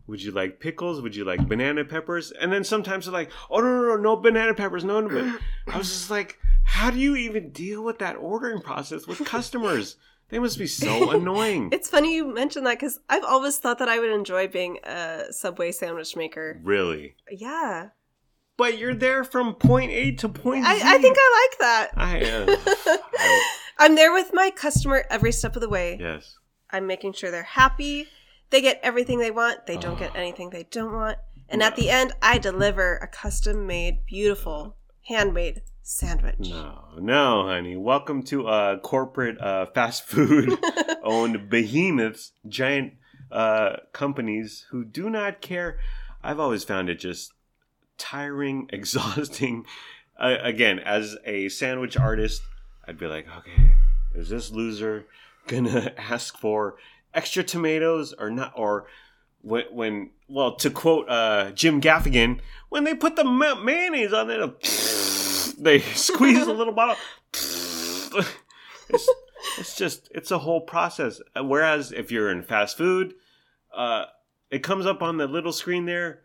Would you like pickles? Would you like banana peppers? And then sometimes they're like, oh, no, no, no, no banana peppers. No, no. But I was just like, how do you even deal with that ordering process with customers? They must be so annoying. It's funny you mentioned that because I've always thought that I would enjoy being a Subway sandwich maker. really. Yeah. But you're there from point A to point I, Z. I think I like that. I, uh, I- I'm there with my customer every step of the way. yes. I'm making sure they're happy. They get everything they want. They don't get Oh. anything they don't want. And at the end, I deliver a custom made, beautiful, handmade sandwich. No, no, honey. Welcome to uh, corporate uh, fast food owned behemoths, giant uh, companies who do not care. I've always found it just tiring, exhausting. Uh, again, as a sandwich artist, I'd be like, okay, is this loser gonna ask for extra tomatoes or not? Or when, when well, to quote uh, Jim Gaffigan, when they put the ma- mayonnaise on it, they squeeze a little bottle. it's, it's just it's a whole process. Whereas if you're in fast food, uh, it comes up on the little screen there,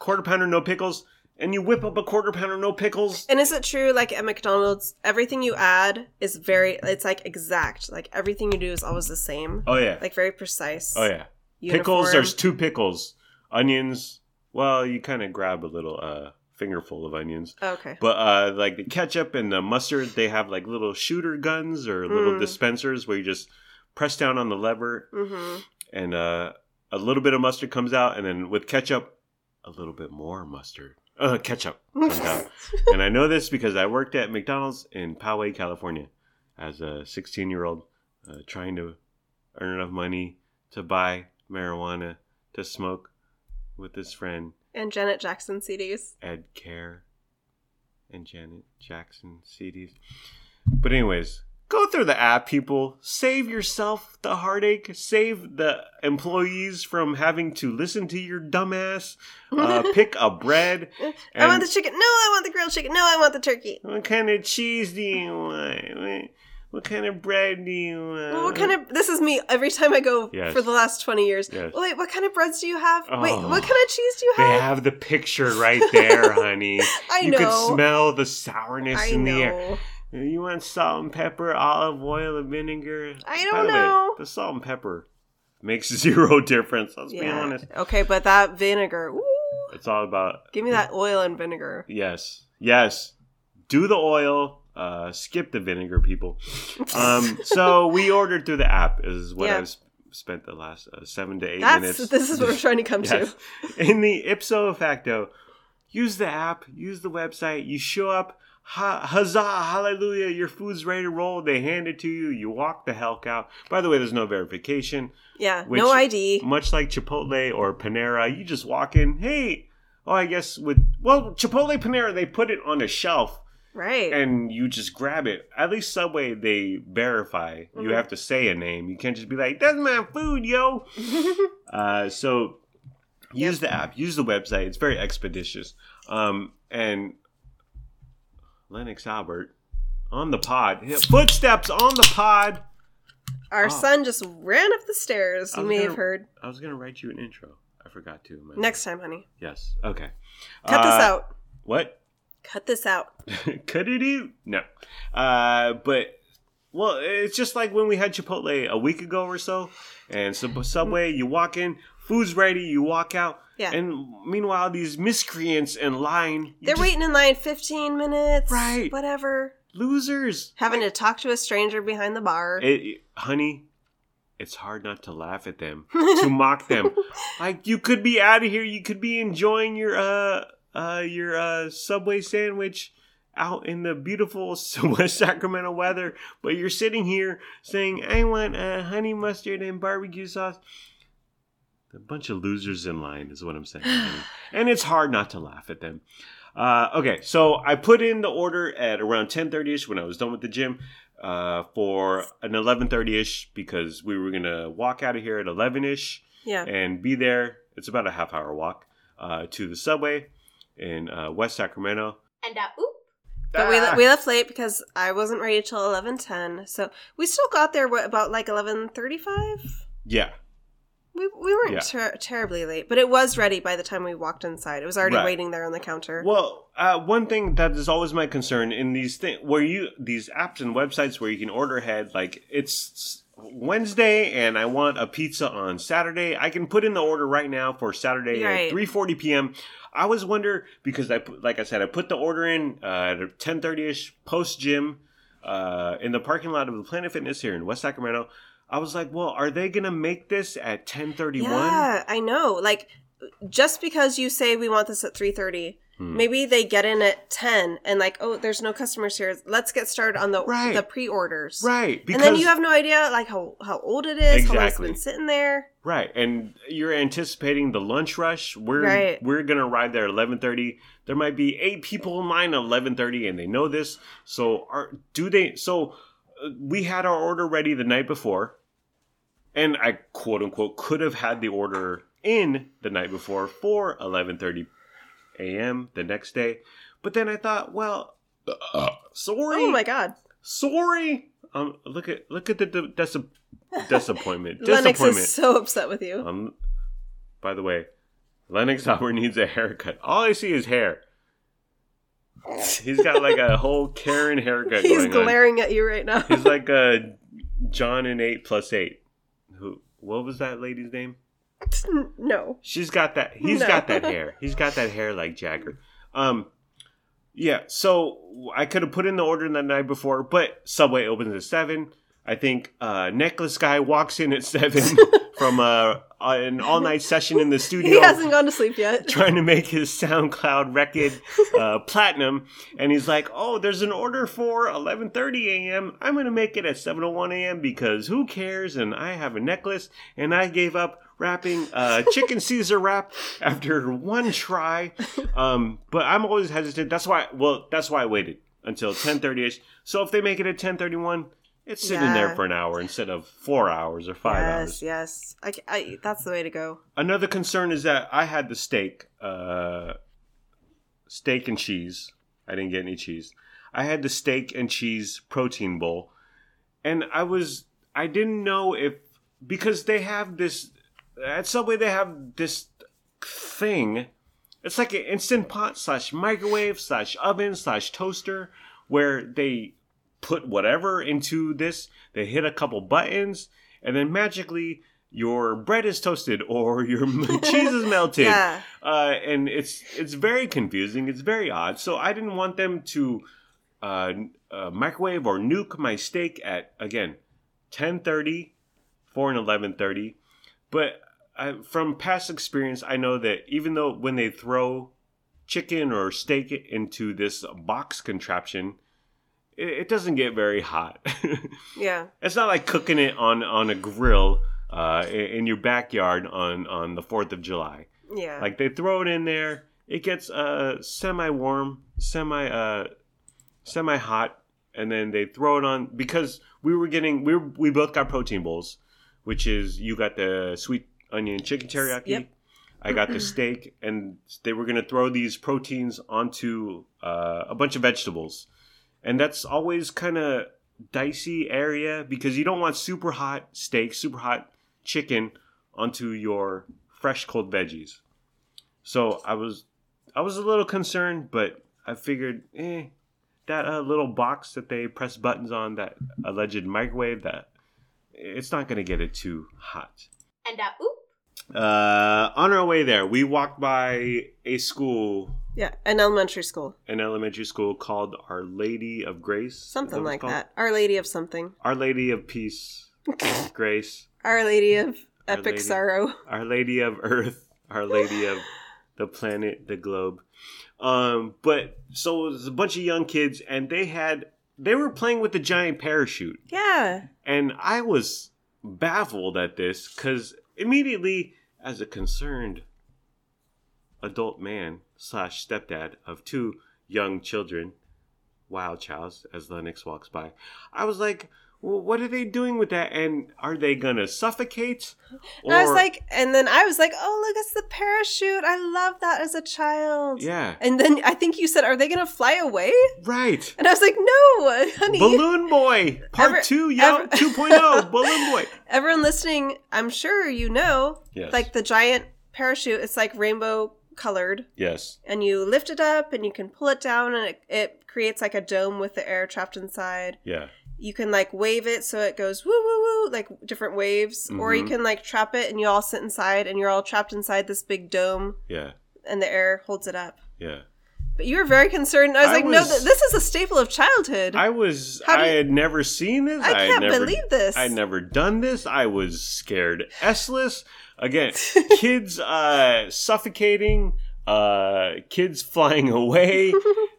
quarter pounder no pickles, and you whip up a quarter pounder no pickles. And is it true, like at McDonald's, everything you add is very, it's like exact. Like everything you do is always the same. Oh yeah, Like very precise. oh yeah. uniform. Pickles. There's two pickles. Onions. Well, you kind of grab a little uh, fingerful of onions. Okay. But uh, like the ketchup and the mustard, they have like little shooter guns or little Mm. dispensers where you just press down on the lever Mm-hmm. and uh, a little bit of mustard comes out, and then with ketchup, a little bit more mustard. Uh, ketchup and I know this because I worked at McDonald's in Poway, California, as a 16 year old, uh, trying to earn enough money to buy marijuana to smoke with his friend and Janet Jackson CDs. Ed Care and Janet Jackson CDs. But anyways, go through the app, people. Save yourself the heartache. Save the employees from having to listen to your dumbass. Uh, pick a bread. I want the chicken. No, I want the grilled chicken. No, I want the turkey. What kind of cheese do you want? What, kind of bread do you want? Well, what kind of? This is me every time I go Yes. for the last twenty years. Yes. Wait, what kind of breads do you have? Wait, Oh. what kind of cheese do you have? They have? the picture right there, honey. I you know. could smell the sourness I in the air. You want salt and pepper, olive oil, and vinegar? I don't the know. Way, the salt and pepper makes zero difference. Let's be honest. Okay, but that vinegar. Ooh, It's all about give me that oil and vinegar. yes, yes. Do the oil. Uh, skip the vinegar, people. Um, so we ordered through the app. Is what Yeah. I've spent the last uh, seven to eight That's minutes. this is what we're trying to come Yes. to. In the ipso facto, use the app, use the website. You show up, huzzah, hallelujah, your food's ready to roll. They hand it to you. You walk the hell out. By the way, there's no verification. Yeah, Which- no ID. Much like Chipotle or Panera, you just walk in. Hey, oh, I guess with well, Chipotle, Panera, they put it on a shelf Right. and you just grab it. At least Subway, they verify. You Mhm. have to say a name. You can't just be like, "That's my food, yo." Uh, so use the app, use the website. It's very expeditious. Um, and Lennox Albert on the pod, footsteps on the pod. Our Oh. son just ran up the stairs. You may gonna- have heard. I was gonna write you an intro. I forgot to. Next time, honey. Yes. Okay. Cut this Uh, out. What? Cut this out. Cut it out. No. Uh, but well, it's just like when we had Chipotle a week ago or so, and Sub- Subway, you walk in, food's ready, you walk out, Yeah. and meanwhile these miscreants in line. They're just- waiting in line 15 minutes. Right. Whatever. losers. Having to talk to a stranger behind the bar. It, honey, it's hard not to laugh at them, to mock them. Like you could be out of here, you could be enjoying your uh uh your uh Subway sandwich out in the beautiful West Sacramento weather, but you're sitting here saying, "I want uh, honey mustard and barbecue sauce." A bunch of losers in line is what I'm saying, and it's hard not to laugh at them. Uh, okay, so I put in the order at around 10:30ish when I was done with the gym uh, for an 11:30ish because we were gonna walk out of here at 11ish yeah. and be there. It's about a half hour walk uh, to the subway in uh, West Sacramento. And uh, oop. But we, Ah! we left late because I wasn't ready till 11.10. So we still got there, what, about like 11.35? yeah, We, we weren't Yeah. ter- terribly late, but it was ready by the time we walked inside. It was already Right. waiting there on the counter. Well, uh, one thing that is always my concern in these things where you these apps and websites where you can order ahead, like it's Wednesday and I want a pizza on Saturday, I can put in the order right now for Saturday Right. at three forty p.m. I always wonder because I put, like I said, I put the order in uh, at ten thirty ish post gym uh, in the parking lot of the Planet Fitness here in West Sacramento. I was like, well, are they gonna make this at ten thirty one? yeah, I know. Like, just because you say we want this at 3.30, Hmm. maybe they get in at 10 and like, oh, there's no customers here. Let's get started on the, Right. the pre-orders. Right, and then you have no idea like how, how old it is, how long it's been sitting there. Right, and you're anticipating the lunch rush. We're Right. we're gonna arrive there at eleven thirty. There might be eight people in line at eleven thirty, and they know this. So, are do they? So, uh, we had our order ready the night before, and I quote unquote could have had the order in the night before for eleven thirty a.m. the next day, but then I thought, well, sorry, Oh my god. sorry. Um, look at look at the, the dis- disappointment. Lennox disappointment. is so upset with you. Um, by the way, Lennox Albert needs a haircut. All I see is hair. He's got like a whole Karen haircut He's going on. glaring at you right now. He's like a Jon and Kate plus eight. Who? What was that lady's name? no. She's got that. He's No. got that hair. He's got that hair like Jagger. Um, yeah. So I could have put in the order the night before, but Subway opens at seven. I think uh, Necklace Guy walks in at seven from uh, an all night session in the studio. He hasn't gone to sleep yet. trying to make his SoundCloud record uh, platinum, and he's like, "Oh, there's an order for 11:30 a.m. I'm gonna make it at 7:01 a.m. because who cares?" And I have a necklace, and I gave up wrapping uh, chicken Caesar wrap after one try. Um, but I'm always hesitant. That's why. Well, that's why I waited until 10:30ish. So if they make it at 10:31. It's sitting there for an hour instead of four hours or five hours. yes, yes. I, I, that's the way to go. Another concern is that I had the steak, uh, steak and cheese. I didn't get any cheese. I had the steak and cheese protein bowl, and I was I didn't know if because they have this at Subway they have this thing. It's like an instant pot slash microwave slash oven slash toaster where they put whatever into this. They hit a couple buttons, and then magically your bread is toasted or your cheese is melted. Yeah. Uh, and it's it's very confusing. It's very odd. So I didn't want them to uh, uh, microwave or nuke my steak at again ten thirty for an eleven thirty. But I, from past experience, I know that even though when they throw chicken or steak into this box contraption, it, it doesn't get very hot. Yeah. it's not like cooking it on on a grill uh, in, your backyard on on the Fourth of July. Yeah. Like they throw it in there, it gets uh semi warm, semi uh semi hot, and then they throw it on because we were getting we were, we both got protein bowls, which is you got the sweet onion chicken teriyaki. Yep. I got the steak, and they were gonna throw these proteins onto uh, a bunch of vegetables, and that's always kind of dicey area because you don't want super hot steak, super hot chicken onto your fresh cold veggies. So I was I was a little concerned, but I figured, eh, that uh, little box that they press buttons on, that alleged microwave, that it's not gonna get it too hot. And uh, oop. Uh, on our way there, we walked by a school, Yeah, an elementary school, an elementary school called Our Lady of Grace, something like that. Our Lady of something. Our Lady of Peace, Grace, Our Lady of Our Epic Lady. Sorrow. Our Lady of Earth, Our Lady of the planet, the globe. Um, but so it was a bunch of young kids, and they had they were playing with the giant parachute, Yeah. and I was baffled at this because immediately, as a concerned adult man slash stepdad of two young children, wild childs, as Lennox walks by, I was like. Well, what are they doing with that? And are they gonna suffocate? And I was like, and then I was like, oh, look, it's the parachute. I love that as a child. yeah, And then I think you said, are they going to fly away? right. And I was like, no, honey. Balloon Boy, Part Ever- 2, yo, ever- 2.0, Balloon Boy. Everyone listening, I'm sure you know, Yes. like the giant parachute, it's like rainbow colored. yes. And you lift it up and you can pull it down and it, it creates like a dome with the air trapped inside. Yeah. You can like wave it so it goes woo woo woo, like different waves. Or you Mhm. can like trap it and you all sit inside and you're all trapped inside this big dome Yeah. and the air holds it up. Yeah. But you were very concerned. I was I like, no, th- this is a staple of childhood. I was I you- had never seen this. I had can't never, believe this. I'd never done this. I was scared S-less. Again, kids uh suffocating, uh kids flying away,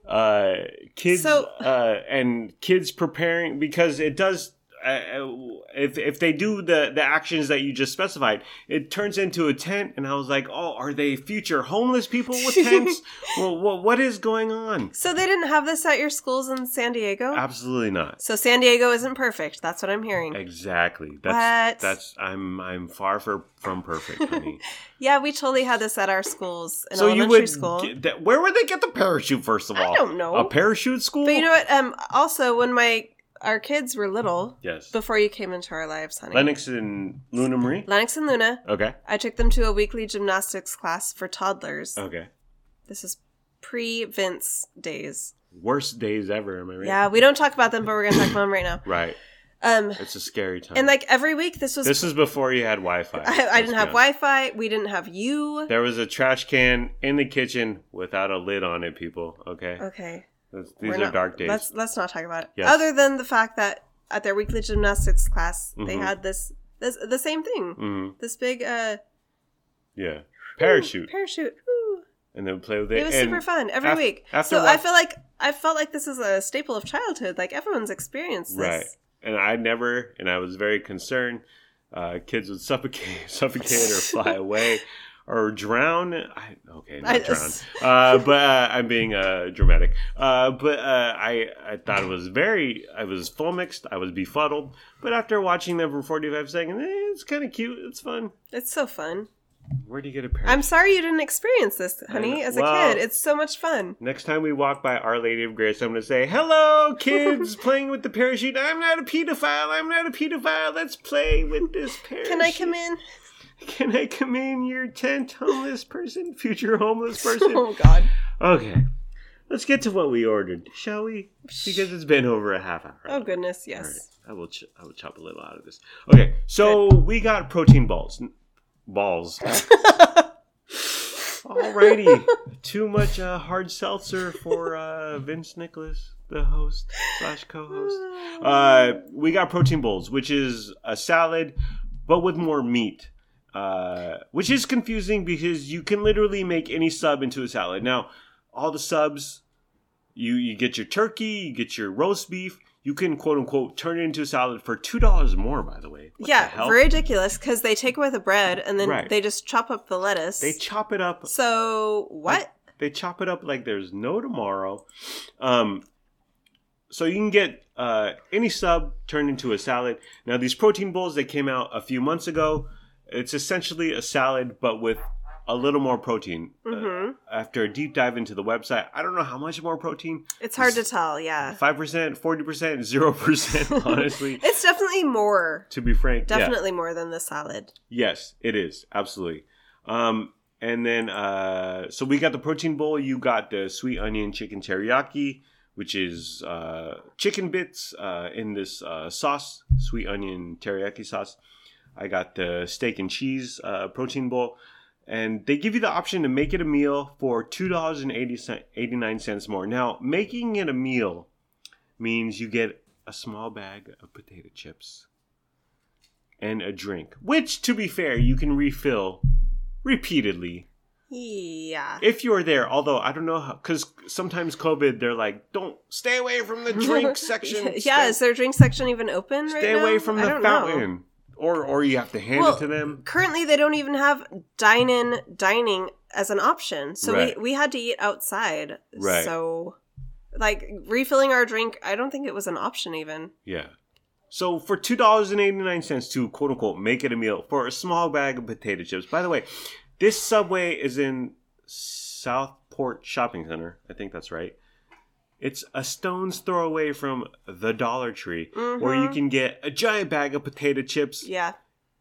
uh kids So- uh and kids preparing because it does if if they do the the actions that you just specified, it turns into a tent, and I was like, "Oh, are they future homeless people with tents? well, what what is going on?" So they didn't have this at your schools in San Diego? Absolutely not. so San Diego isn't perfect. That's what I'm hearing. Exactly. That's What? that's I'm I'm far for, from perfect, honey. Yeah, we totally had this at our schools in so you would school. that, where would they get the parachute first of all, I don't know. A parachute school? But you know what? Um, also when my our kids were little, Yes. before you came into our lives, honey, Lennox and Luna Marie. Lennox and Luna, Okay. I took them to a weekly gymnastics class for toddlers. Okay. This is pre Vince days. Worst days ever. Am I right? Yeah, we don't talk about them, but we're gonna talk about them right now. Right. Um, It's a scary time. and like every week, this was this is before you had Wi-Fi. I, I didn't have honest. Wi-Fi. We didn't have you. There was a trash can in the kitchen without a lid on it. People. Okay. Okay, That's- These we're are not- dark days. Let's let's not talk about it. Yes. Other than the fact that at their weekly gymnastics class, they Mhm. had this this the same thing. hmm This big uh Yeah. Parachute. parachute. Woo. and then play with it. It was and super fun every af- week. after so I feel like I felt like this is a staple of childhood. Like everyone's experienced this. Right. And I never, and I was very concerned. Uh, kids would suffocate, suffocate, or fly away, or drown. I, okay, not I- drown. Uh, but uh, I'm being uh, dramatic. Uh, but uh, I, I thought it was very. I was full mixed. I was befuddled. But after watching them for 45 seconds, eh, it's kind of cute. It's fun. It's so fun. Where do you get a pair? I'm sorry you didn't experience this, honey, as a Well- kid. It's so much fun. Next time we walk by Our Lady of Grace, I'm going to say, Hello, kids playing with the parachute. I'm not a pedophile. I'm not a pedophile. Let's play with this parachute. Can I come in? Can I come in your tent, homeless person? Future homeless person? Oh God. Okay. Let's get to what we ordered, shall we? Because it's been over a half hour. Oh goodness, All right. yes. I will ch- I will chop a little out of this. Okay, so we got protein balls. Balls. Alrighty. Too much uh, hard seltzer for uh, Vince Nicholas, the host slash co-host. Uh, we got protein bowls, which is a salad, but with more meat. Uh, which is confusing because you can literally make any sub into a salad. Now, all the subs, you you get your turkey, you get your roast beef. You can quote unquote turn it into a salad for two dollars more. By the way, What the yeah, hell? ridiculous because they take away the bread and then Right. they just chop up the lettuce. they chop it up. so what? They chop it up like there's no tomorrow. Um, so you can get uh, any sub turned into a salad. Now these protein bowls they came out a few months ago. It's essentially a salad but with a little more protein. Uh, hmm after a deep dive into the website, I don't know how much more protein. It's hard to tell. Yeah, Five percent, forty percent, zero percent. Honestly, it's definitely more. to be frank, yeah. Definitely more than the salad. Yes, it is absolutely. Um, and then uh, so we got the protein bowl. You got the sweet onion chicken teriyaki, which is uh, chicken bits uh, in this uh, sauce, sweet onion teriyaki sauce. I got the steak and cheese uh, protein bowl, and they give you the option to make it a meal for two dollars and eighty nine cents more. Now, making it a meal means you get a small bag of potato chips and a drink, which, to be fair, you can refill repeatedly Yeah. if you are there. Although I don't know how, because sometimes COVID, they're like, "Don't stay away from the drink section." yeah, Stay- is their drink section even open right stay now? away from I the don't know. Or or you have to hand Well, it to them. Currently, they don't even have dine-in dining as an option, so Right. we we had to eat outside. Right. So, like refilling our drink, I don't think it was an option even. Yeah. So for two dollars and eighty nine cents to quote unquote make it a meal for a small bag of potato chips. By the way, this Subway is in Southport Shopping Center. I think that's right. It's a stone's throw away from the Dollar Tree, where you Mhm. can get a giant bag of potato chips, Yeah.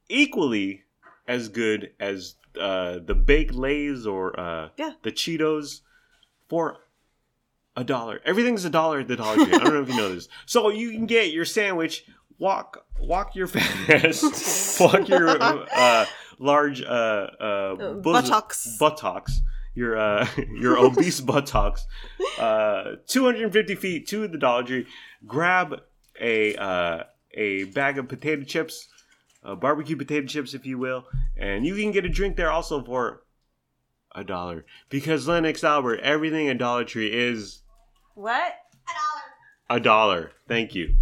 equally as good as uh, the baked Lay's or uh, Yeah. the Cheetos for a dollar. Everything's a dollar at the Dollar Tree. I don't know if you know this. So you can get your sandwich, walk walk your fat ass, walk your uh, large uh, uh, Uh, buttocks. buttocks, your uh, your obese buttocks, uh, 250 feet to the Dollar Tree. Grab a uh, a bag of potato chips, uh, barbecue potato chips, if you will, and you can get a drink there also for a dollar. Because Lennox Albert, everything at Dollar Tree is What? a dollar. A dollar. Thank you.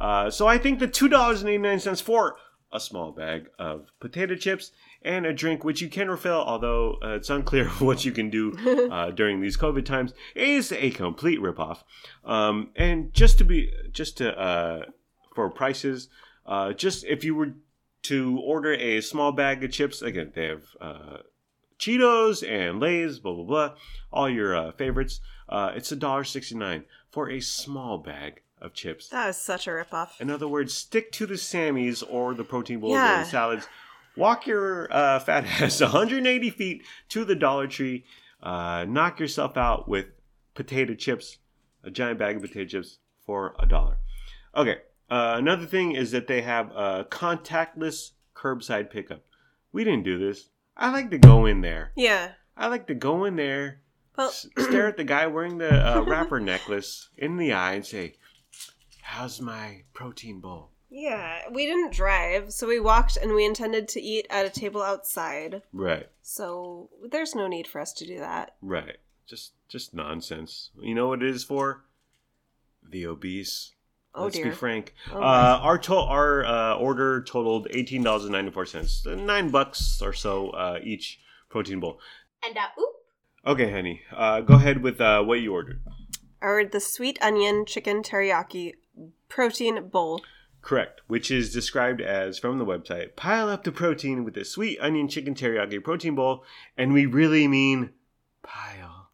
Uh, so I think the two dollars and eighty nine cents for a small bag of potato chips and a drink, which you can refill, although uh, it's unclear what you can do uh, during these COVID times, is a complete ripoff. Um, and just to be, just to uh, for prices, uh, just if you were to order a small bag of chips, again they have uh, Cheetos and Lay's, blah blah blah, all your uh, favorites. Uh, it's a dollar sixty nine for a small bag of chips. That is such a ripoff. In other words, stick to the Sammys or the protein bowls or Yeah. the salads. Walk your uh, fat ass 180 feet to the Dollar Tree. Uh, knock yourself out with potato chips, a giant bag of potato chips for a dollar. Okay. Uh, another thing is that they have a contactless curbside pickup. We didn't do this. I like to go in there. Yeah. I like to go in there, Well, s- stare at the guy wearing the uh, wrapper necklace in the eye and say, How's my protein bowl? Yeah, we didn't drive, so we walked and we intended to eat at a table outside. Right, So there's no need for us to do that. right. Just just nonsense. You know what it is for? The obese. Oh Let's dear. be frank. Oh, uh, our to- our uh, order totaled eighteen dollars and ninety four cents, nine bucks or so uh, each protein bowl. And uh, oop. Okay, honey, uh, go ahead with uh, what you ordered. Or the sweet onion chicken teriyaki protein bowl. Correct, which is described as from the website pile up the protein with the sweet onion chicken teriyaki protein bowl, and we really mean pile.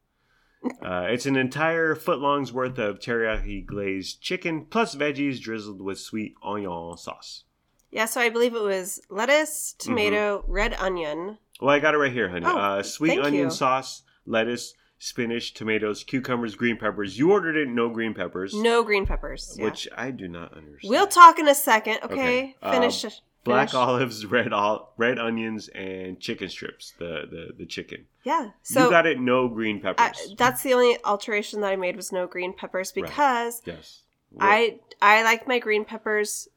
Uh, it's an entire foot long's worth of teriyaki glazed chicken plus veggies drizzled with sweet onion sauce. Yeah, so I believe it was lettuce, tomato, red onion. Well, I got it right here, honey. Oh, uh, sweet onion you. sauce, lettuce, spinach, tomatoes, cucumbers, green peppers. You ordered it no green peppers, No green peppers. Yeah. which I do not understand. We'll talk in a second, okay? Okay, um, Finish. black finish. olives, red ol- red onions, and chicken strips. The the, the chicken. Yeah. So you got it. No green I, peppers. that's the only alteration that I made was no green peppers because yes. I I like my green peppers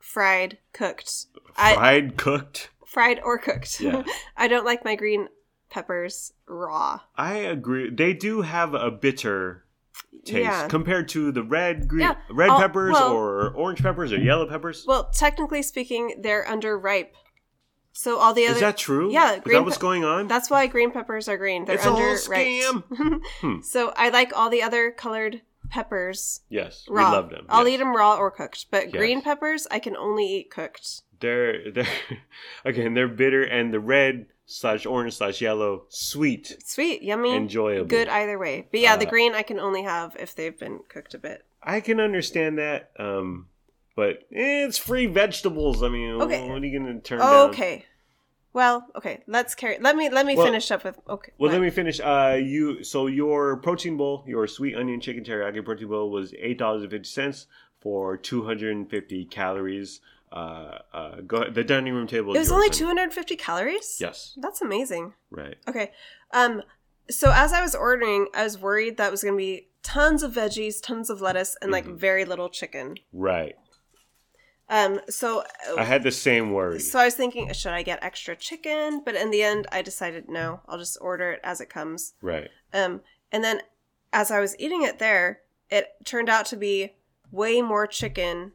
fried, cooked, I- fried cooked. fried or cooked. Yeah. I don't like my green peppers raw. I agree. They do have a bitter taste Yeah. compared to the red green Yeah. red peppers well- or orange peppers or yellow peppers. Well, technically speaking, they're underripe. So all the other Is that true? Yeah, Is green that what's pe- going on? That's why green peppers are green. They're It's a whole underripe. scam. Hmm. So I like all the other colored peppers yes, raw. we love them. I'll yes. eat them raw or cooked, but Yes. green peppers I can only eat cooked. They're they're again they're bitter and the red slash orange slash yellow sweet Sweet, yummy, enjoyable. good either way. But yeah, the Uh, green I can only have if they've been cooked a bit. I can understand that, um, but eh, it's free vegetables. I mean, Okay. what are you gonna turn Oh, down? okay. Well, okay. Let's carry. Let me let me Well- finish up with. Okay. Well, let me finish. Uh, you so your protein bowl, your sweet onion chicken teriyaki protein bowl was eight dollars and fifty cents for two hundred and fifty calories. Uh, uh, go the dining room table. It was only 250 calories. Yes, That's amazing. right. Okay. Um. So as I was ordering, I was worried that was going to be tons of veggies, tons of lettuce, and like Mhm. very little chicken. Right. Um. So. I had the same worry. So I was thinking, should I get extra chicken? But in the end, I decided no. I'll just order it as it comes. right. Um, and then as I was eating it there, it turned out to be way more chicken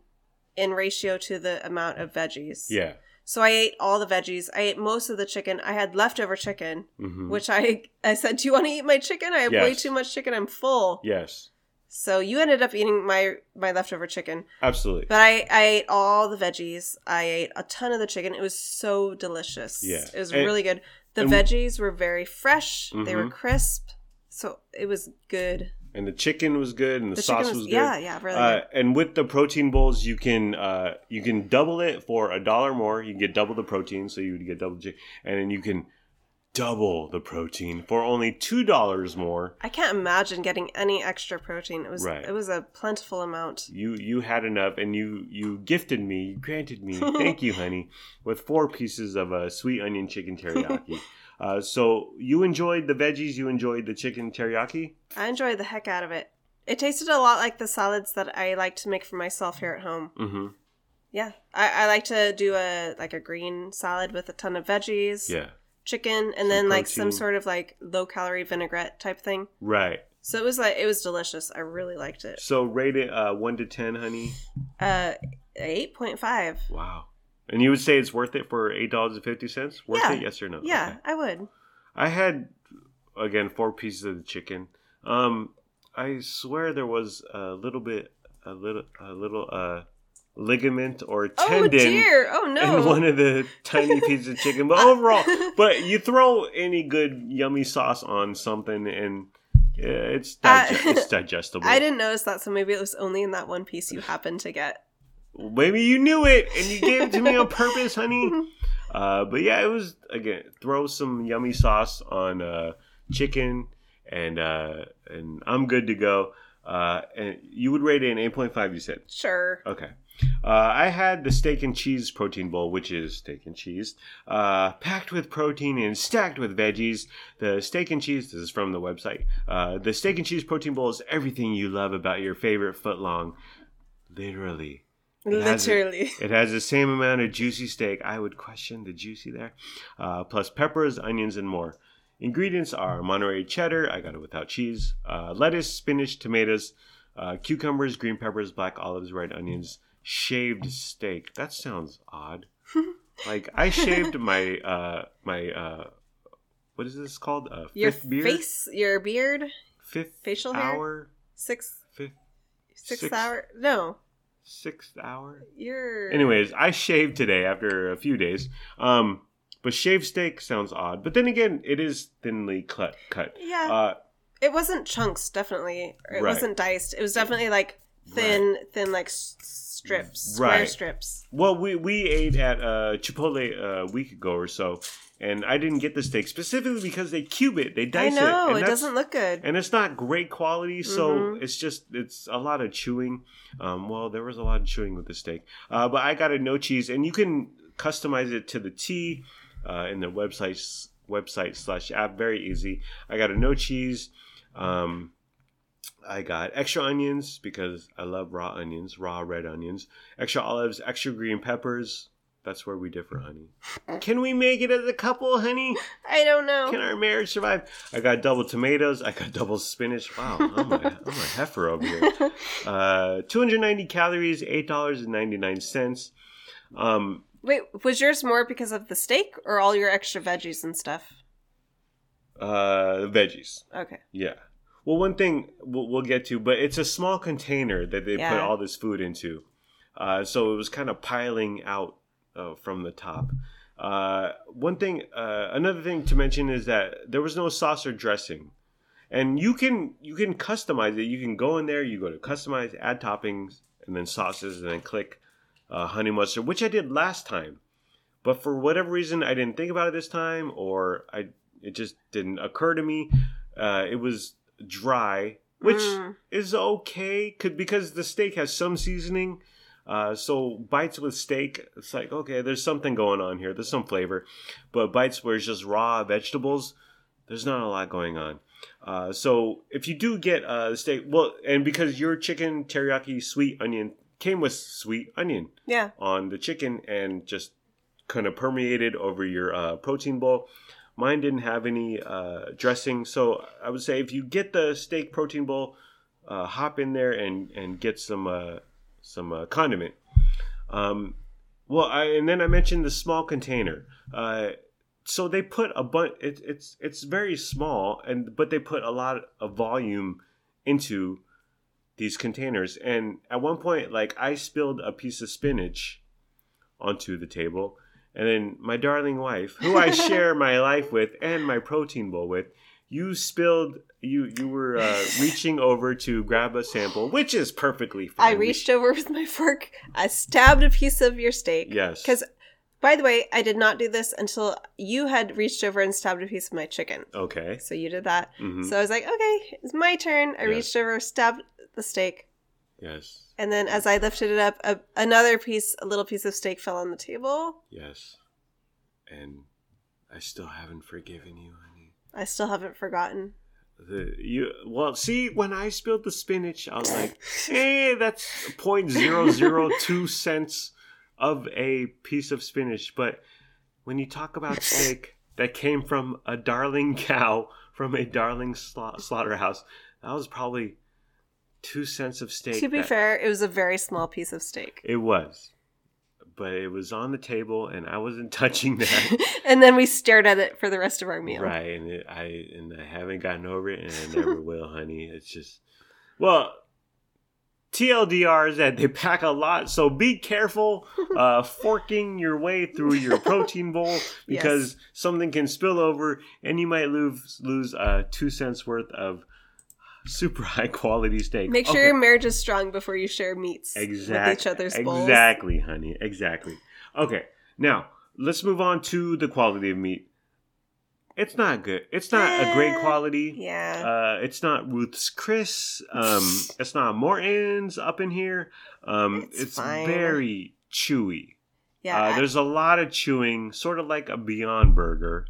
in ratio to the amount of veggies. Yeah. So I ate all the veggies. I ate most of the chicken. I had leftover chicken, hmm which I I said, "Do you want to eat my chicken? I have way too much chicken. I'm full." Yes. So you ended up eating my my leftover chicken, Absolutely. but I I ate all the veggies. I ate a ton of the chicken. It was so delicious. Yeah. it was And- really good. The veggies were very fresh. They were Mhm. crisp. So it was good. And the chicken was good, and the, The sauce was, was, good. yeah, yeah, really Uh, and with the protein bowls, you can uh, you can double it for a dollar more. You can get double the protein, so you would get double, chicken, and then you can double the protein for only two dollars more. I can't imagine getting any extra protein. It was Right. it was a plentiful amount. You you had enough, and you you gifted me, you granted me, thank you, honey, with four pieces of uh, sweet onion chicken teriyaki. Uh, so you enjoyed the veggies, you enjoyed the chicken teriyaki. I enjoyed the heck out of it. It tasted a lot like the salads that I like to make for myself here at home. Mm-hmm. Yeah, I, I like to do a like a green salad with a ton of veggies, Yeah, chicken, and Some then like some sort of like low calorie vinaigrette type thing. right. So it was like it was delicious. I really liked it. So rate it uh, one to ten, honey. Uh, eight point five. Wow. And you would say it's worth it for eight dollars and fifty cents? Worth Yeah. it? Yes or no? Yeah, Okay. I would. I had again four pieces of the chicken. Um, I swear there was a little bit, a little, a little uh, ligament or Oh tendon dear! Oh no! in one of the tiny pieces of chicken. But overall, but you throw any good yummy sauce on something and yeah, it's Uh, it's digestible. I didn't notice that, so maybe it was only in that one piece you happened to get. Maybe you knew it and you gave it to me on purpose, honey. Uh, but yeah, it was again throw some yummy sauce on uh, chicken and uh, and I'm good to go. Uh, and you would rate it an eight point five. You said Sure. okay. Uh, I had the steak and cheese protein bowl, which is steak and cheese, uh, packed with protein and stacked with veggies. The steak and cheese, this is from the website. Uh, the steak and cheese protein bowl is everything you love about your favorite footlong. Literally. It has. Literally. It has the same amount of juicy steak. I would question the juicy there. Uh, plus peppers, onions, and more. Ingredients are Monterey cheddar. I got it without cheese. Uh, lettuce, spinach, tomatoes, uh, cucumbers, green peppers, black olives, red onions, shaved steak. That sounds odd. like I shaved my uh, my uh, what is this called? Uh, Your beard. face, your beard, Fifth facial hair, hour. six, Fifth six, six- hour. No, sixth hour. you're. Anyways, I shaved today after a few days. Um, but shaved steak sounds odd. But then again, it is thinly cut. Cut. Yeah, Uh, it wasn't chunks. Definitely, or it Right. wasn't diced. It was definitely like thin, thin, like strips, square Right. strips. well, we we ate at uh, Chipotle a week ago or so, and I didn't get the steak specifically because they cube it, they I dice know it, and it doesn't look good. and it's not great quality so Mhm. it's just it's a lot of chewing um, well there was a lot of chewing with the steak uh, but i got a no cheese and you can customize it to the t uh, in the website website slash app very easy i got a no cheese um, i got extra onions because i love raw onions raw red onions extra olives extra green peppers that's where we differ honey can we make it as a couple honey I don't know. can our marriage survive? I got double tomatoes. I got double spinach. Wow, I'm a, I'm a heifer over here. Uh, 290 calories, eight dollars and ninety nine cents. Um, Wait, was yours more because of the steak or all your extra veggies and stuff? uh, veggies. Okay. Yeah. Well, one thing we'll, we'll get to, but it's a small container that they put all this food into. Uh, so it was kind of piling out uh, from the top. Uh, one thing, uh, another thing to mention is that there was no sauce or dressing, and you can you can customize it. You can go in there, you go to customize, add toppings, and then sauces, and then click uh, honey mustard, which I did last time. but for whatever reason, I didn't think about it this time, or I it just didn't occur to me. Uh, it was dry, which Mm. is okay, could because the steak has some seasoning. Uh, so bites with steak, it's like okay, there's something going on here. There's some flavor, but bites where it's just raw vegetables, there's not a lot going on. Uh, so if you do get uh, the steak, well, and because your chicken teriyaki sweet onion came with sweet onion Yeah. on the chicken and just kind of permeated over your uh, protein bowl. Mine didn't have any uh, dressing, so I would say if you get the steak protein bowl, uh, hop in there and and get some uh, some uh, condiment. Um, well, I, and then I mentioned the small container. Uh, so they put a bunch. It, it's it's very small, and but they put a lot of volume into these containers. And at one point, like I spilled a piece of spinach onto the table, and then my darling wife, who I share my life with and my protein bowl with, you spilled. You you were uh, reaching over to grab a sample, which is perfectly fine. I reached over with my fork. I stabbed a piece of your steak. Yes. Because, by the way, I did not do this until you had reached over and stabbed a piece of my chicken. Okay. So you did that. hmm So I was like, okay, it's my turn. I Yes. reached over, stabbed the steak, Yes. and then as I lifted it up, a, another piece, a little piece of steak fell on the table. Yes. And I still haven't forgiven you. I still haven't forgotten. The you well, see, when I spilled the spinach, I was like, "Hey, eh, that's point zero zero two cents of a piece of spinach." But when you talk about steak that came from a darling cow from a darling sla- slaughterhouse, that was probably two cents of steak. to be that- fair, it was a very small piece of steak. it was, but it was on the table, and I wasn't touching that. and then we stared at it for the rest of our meal. Right, and it, I and I haven't gotten over it, and I never will, honey. It's just, well, TLDR is that they pack a lot, so be careful uh, forking your way through your protein bowl because something can spill over, and you might lose lose uh, two cents worth of super high quality steak. Make sure Okay. your marriage is strong before you share meats Exactly. with each other's bowls. Exactly, honey. Exactly. Okay, now let's move on to the quality of meat. It's not good. It's not a great Eh, quality. Yeah. Uh, it's not Ruth's Chris. Um, it's not Morton's up in here. Um, It's it's very chewy. yeah. Uh, I- there's a lot of chewing, sort of like a Beyond Burger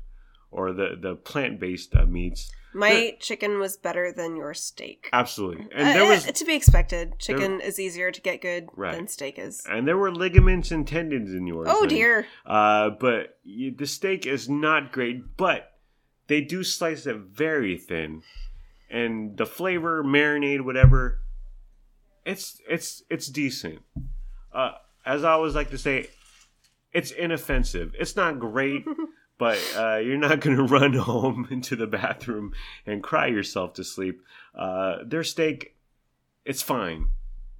or the the plant based uh, meats. My chicken was better than your steak. Absolutely, and Uh, there was uh, to be expected. Chicken is easier to get good Right. than steak is. and there were ligaments and tendons in yours. Oh honey. dear. Uh, but you, the steak is not great, but they do slice it very thin, and the flavor, marinade, whatever, it's it's it's decent. Uh, as I always like to say, it's inoffensive. It's not great, but uh, you're not gonna run home into the bathroom and cry yourself to sleep. Uh, their steak, it's fine.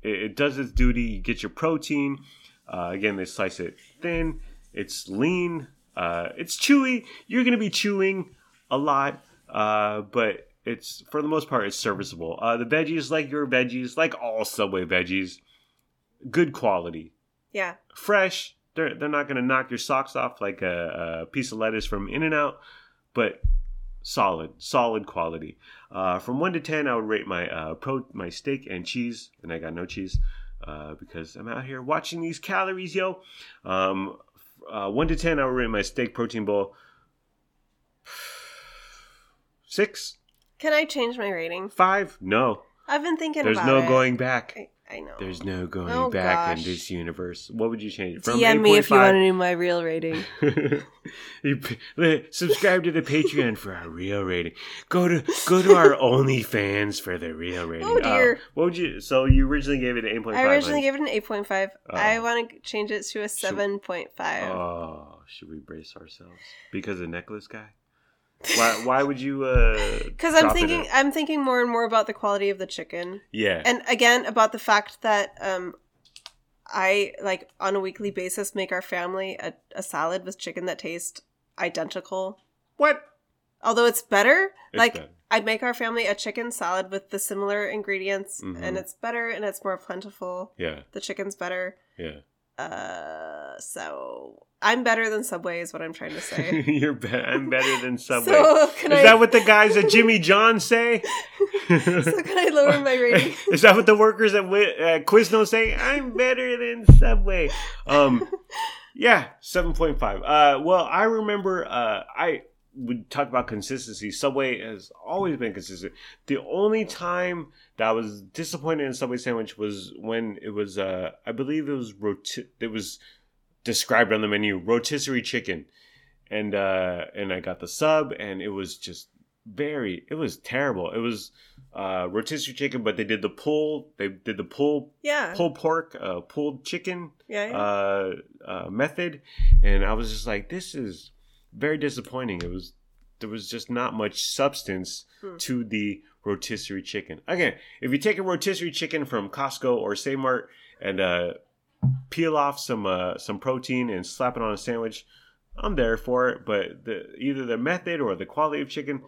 It, it does its duty. You get your protein. Uh, again, they slice it thin. It's lean. Uh, it's chewy. You're gonna be chewing a lot, uh, but it's for the most part it's serviceable. Uh, the veggies, like your veggies, like all Subway veggies, good quality, Yeah. fresh. They're they're not gonna knock your socks off like a, a piece of lettuce from In and Out, but solid, solid quality. Uh, from one to ten, I would rate my uh, pro my steak and cheese, and I got no cheese uh, because I'm out here watching these calories, yo. Um, uh, one to ten, I would rate my steak protein bowl six, Can I change my rating? five. No, I've been thinking there's about no it. going back. I, I know. There's no going Oh, back in this universe. What would you change? DM me if you want to know my real rating. Subscribe to the Patreon for our real rating. Go to go to our OnlyFans for the real rating. Oh, dear. Uh, what would you? So you originally gave it an eight point five. I originally gave it an 8.5. Oh. I want to change it to a 7.5. Oh, should we brace ourselves because the necklace guy? Why? Why would you? uh Because I'm thinking. I'm thinking more and more about the quality of the chicken, Yeah. and again about the fact that um, I like on a weekly basis make our family a, a salad with chicken that tastes identical. what? Although it's better, It's like better. I'd make our family a chicken salad with the similar ingredients, Mhm. and it's better and it's more plentiful. Yeah. The chicken's better. Yeah. Uh, so I'm better than Subway, is what I'm trying to say. You're I'm better than Subway. So Is I? that what the guys at Jimmy John say? so can I lower my rating? Is that what the workers at, Wi- at Quiznos say? I'm better than Subway. Um, yeah, seven point five. Uh, well, I remember. Uh, I would talk about consistency. Subway has always been consistent. The only time that I was disappointed in Subway sandwich was when it was. Uh, I believe it was roti- It was described on the menu rotisserie chicken, and uh, and I got the sub, and it was just very. It was terrible. It was uh, rotisserie chicken, but they did the pull. They did the pull Yeah. pull pork, uh, pulled chicken Yeah. yeah. uh, uh, method, and I was just like, this is very disappointing. It was there was just not much substance Hmm. to the rotisserie chicken. Again, if you take a rotisserie chicken from Costco or Mart and uh, peel off some uh, some protein and slap it on a sandwich, I'm there for it. But the, either the method or the quality of chicken,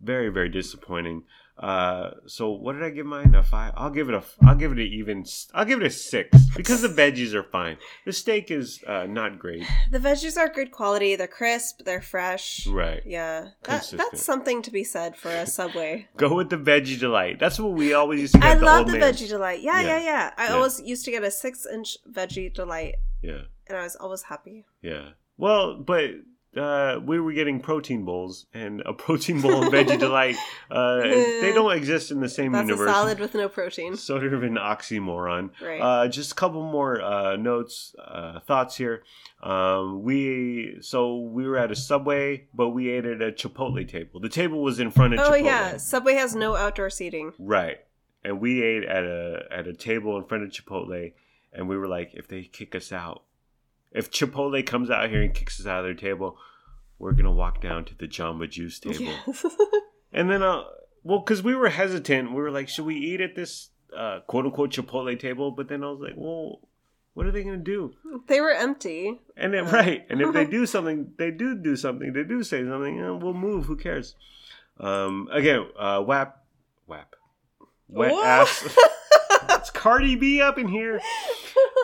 very very disappointing. Uh, so what did I give mine? A five? I'll give it a. I'll give it an even. I'll give it a six because the veggies are fine. The steak is uh, not great. the veggies are good quality. They're crisp. They're fresh. Right. Yeah. That, that's something to be said for a Subway. Go with the veggie delight. That's what we always used to get. I the love the man's. veggie delight. Yeah, Yeah. yeah, yeah. I Yeah. always used to get a six inch veggie delight, Yeah. and I was always happy. Yeah. Well, but uh, we were getting protein bowls, and a protein bowl and veggie delight, uh, they don't exist in the same That's universe. a salad with no protein. Sort of an oxymoron. Right. Uh, just a couple more uh, notes, uh, thoughts here. Um, we so we were at a Subway, but we ate at a Chipotle table. The table was in front of oh Chipotle. yeah, Subway has no outdoor seating. Right. And we ate at a at a table in front of Chipotle and we were like, if they kick us out, if Chipotle comes out here and kicks us out of their table, we're gonna walk down to the Jamba Juice table. Yes. And then uh well, because we were hesitant, we were like, should we eat at this uh quote unquote Chipotle table? But then I was like, well, what are they gonna do? they were empty. And then right, and if they do something, they do do something. They do say something. eh, we'll move. Who cares? Um, again, uh, WAP, WAP, wet Whoa. ass. it's Cardi B up in here.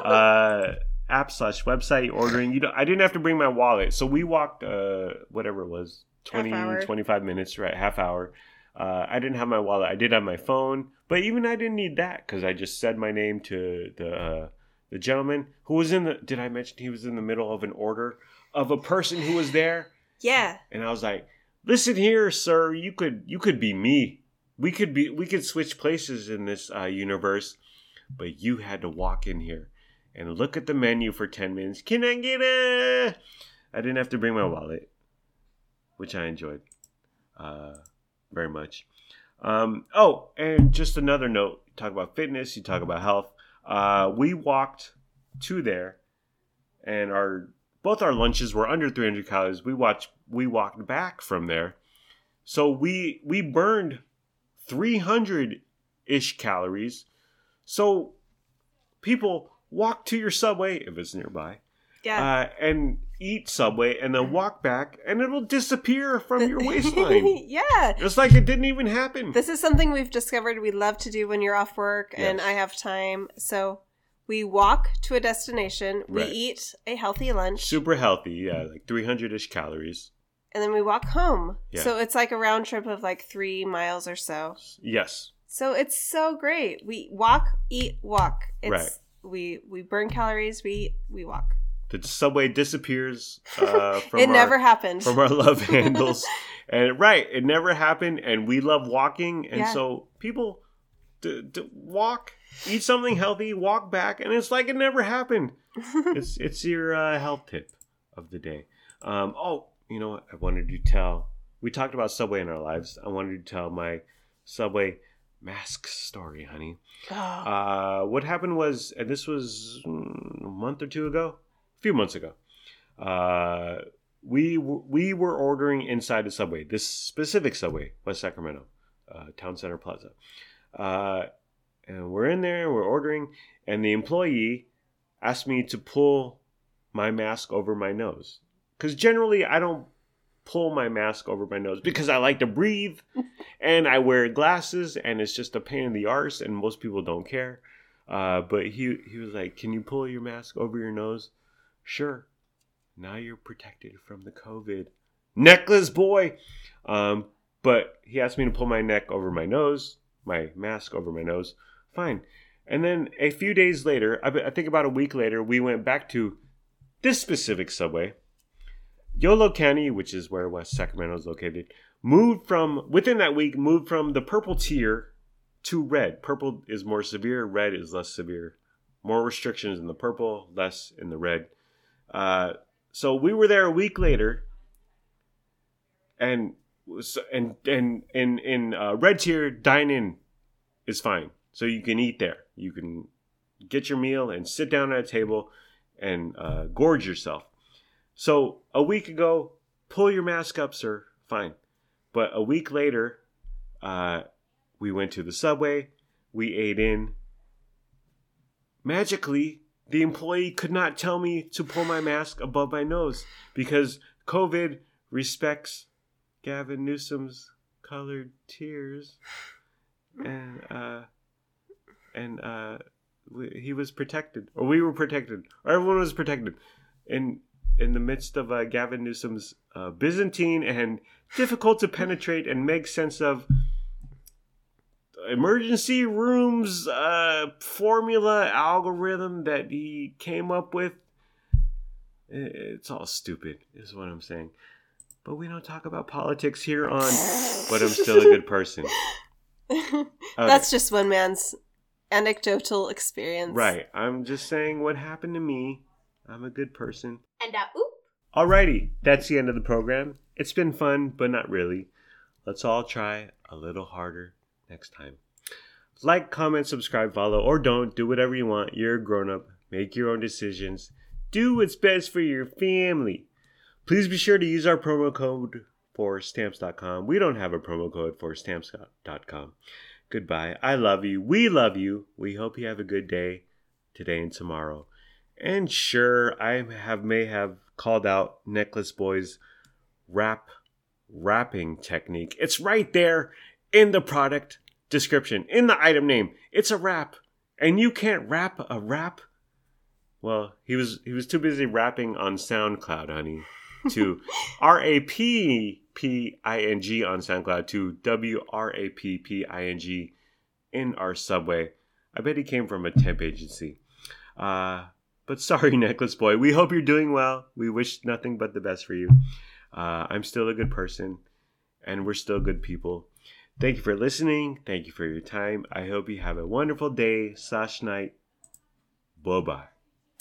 Uh, app slash website ordering. You know, I didn't have to bring my wallet, so we walked. Uh, whatever it was, 20, 25 minutes, right? Half hour. Uh, I didn't have my wallet. I did have my phone, but even I didn't need that because I just said my name to the uh, the gentleman who was in the. Did I mention he was in the middle of an order of a person who was there? Yeah. And I was like, "Listen here, sir. You could you could be me. We could be we could switch places in this uh, universe, but you had to walk in here and look at the menu for ten minutes. Can I get a? I didn't have to bring my wallet, which I enjoyed uh, very much. Um, oh, and just another note: you talk about fitness, you talk about health. Uh, we walked to there, and our both our lunches were under 300 calories. We watched we walked back from there, so we we burned 300 ish calories. So people walk to your subway if it's nearby, Yeah. uh, and eat subway, and then walk back, and it'll disappear from your waistline. yeah. It's like it didn't even happen. This is something we've discovered we love to do when you're off work and I have time. So we walk to a destination, we Right. eat a healthy lunch, Super healthy, yeah, like 300 ish calories. and then we walk home. Yeah. So it's like a round trip of like three miles or so. Yes, So it's so great. We walk, eat, walk. It's, Right. We we burn calories. We we walk. the subway disappears uh, from it our, never happened. from our love handles. and right, it never happened, and we love walking, and Yeah. so people d- d- walk, eat something healthy, walk back, and it's like it never happened. it's it's your uh, health tip of the day. Um, oh, you know what? I wanted to tell. We talked about Subway in our lives. I wanted to tell my Subway mask story, honey. Oh, Uh, what happened was, and this was mm, a month or two ago, a few months ago. Uh, we w- we were ordering inside the subway, this specific subway, West Sacramento, uh, Town Center Plaza, uh, and we're in there, we're ordering, and the employee asked me to pull my mask over my nose, because generally I don't pull my mask over my nose because I like to breathe and I wear glasses and it's just a pain in the arse and most people don't care. Uh, but he he was like, "Can you pull your mask over your nose?" Sure. now you're protected from the COVID. Necklace boy! Um, but he asked me to pull my neck over my nose, my mask over my nose. Fine. And then a few days later, I I think about a week later, we went back to this specific subway. Yolo County, which is where West Sacramento is located, moved from, within that week, moved from the purple tier to red. Purple is more severe, red is less severe. More restrictions in the purple, less in the red. Uh, so we were there a week later, and and and in in uh, red tier, dine in is fine. So you can eat there. You can get your meal and sit down at a table and uh, gorge yourself. So a week ago, pull your mask up, sir. Fine. But a week later, uh, we went to the subway. We ate in. Magically, the employee could not tell me to pull my mask above my nose because COVID respects Gavin Newsom's colored tiers, and uh, and uh, he was protected, or we were protected, or everyone was protected, in in the midst of uh, Gavin Newsom's uh, Byzantine and difficult to penetrate and make sense of emergency rooms uh, formula algorithm that he came up with. It's all stupid, is what I'm saying. But we don't talk about politics here on But I'm Still a Good Person. Okay. That's just one man's anecdotal experience. Right. I'm just saying what happened to me. I'm a good person. And uh, oop. Alrighty, that's the end of the program. It's been fun, but not really. Let's all try a little harder next time. Like, comment, subscribe, follow, or don't. Do whatever you want. You're a grown up. Make your own decisions. Do what's best for your family. Please be sure to use our promo code for stamps.com. We don't have a promo code for stamps.com. Goodbye. I love you. We love you. We hope you have a good day today and tomorrow. And sure, I have may have called out Necklace Boy's wrap wrapping technique. It's right there in the product description, in the item name. It's a wrap. And you can't wrap a wrap. Well, he was he was too busy rapping on SoundCloud, honey. To R A P P I N G on SoundCloud to W R A P P I N G in our subway. I bet he came from a temp agency. Uh, but sorry, Necklace Boy. We hope you're doing well. We wish nothing but the best for you. Uh, I'm still a good person, and we're still good people. Thank you for listening. Thank you for your time. I hope you have a wonderful day slash night. Bye bye.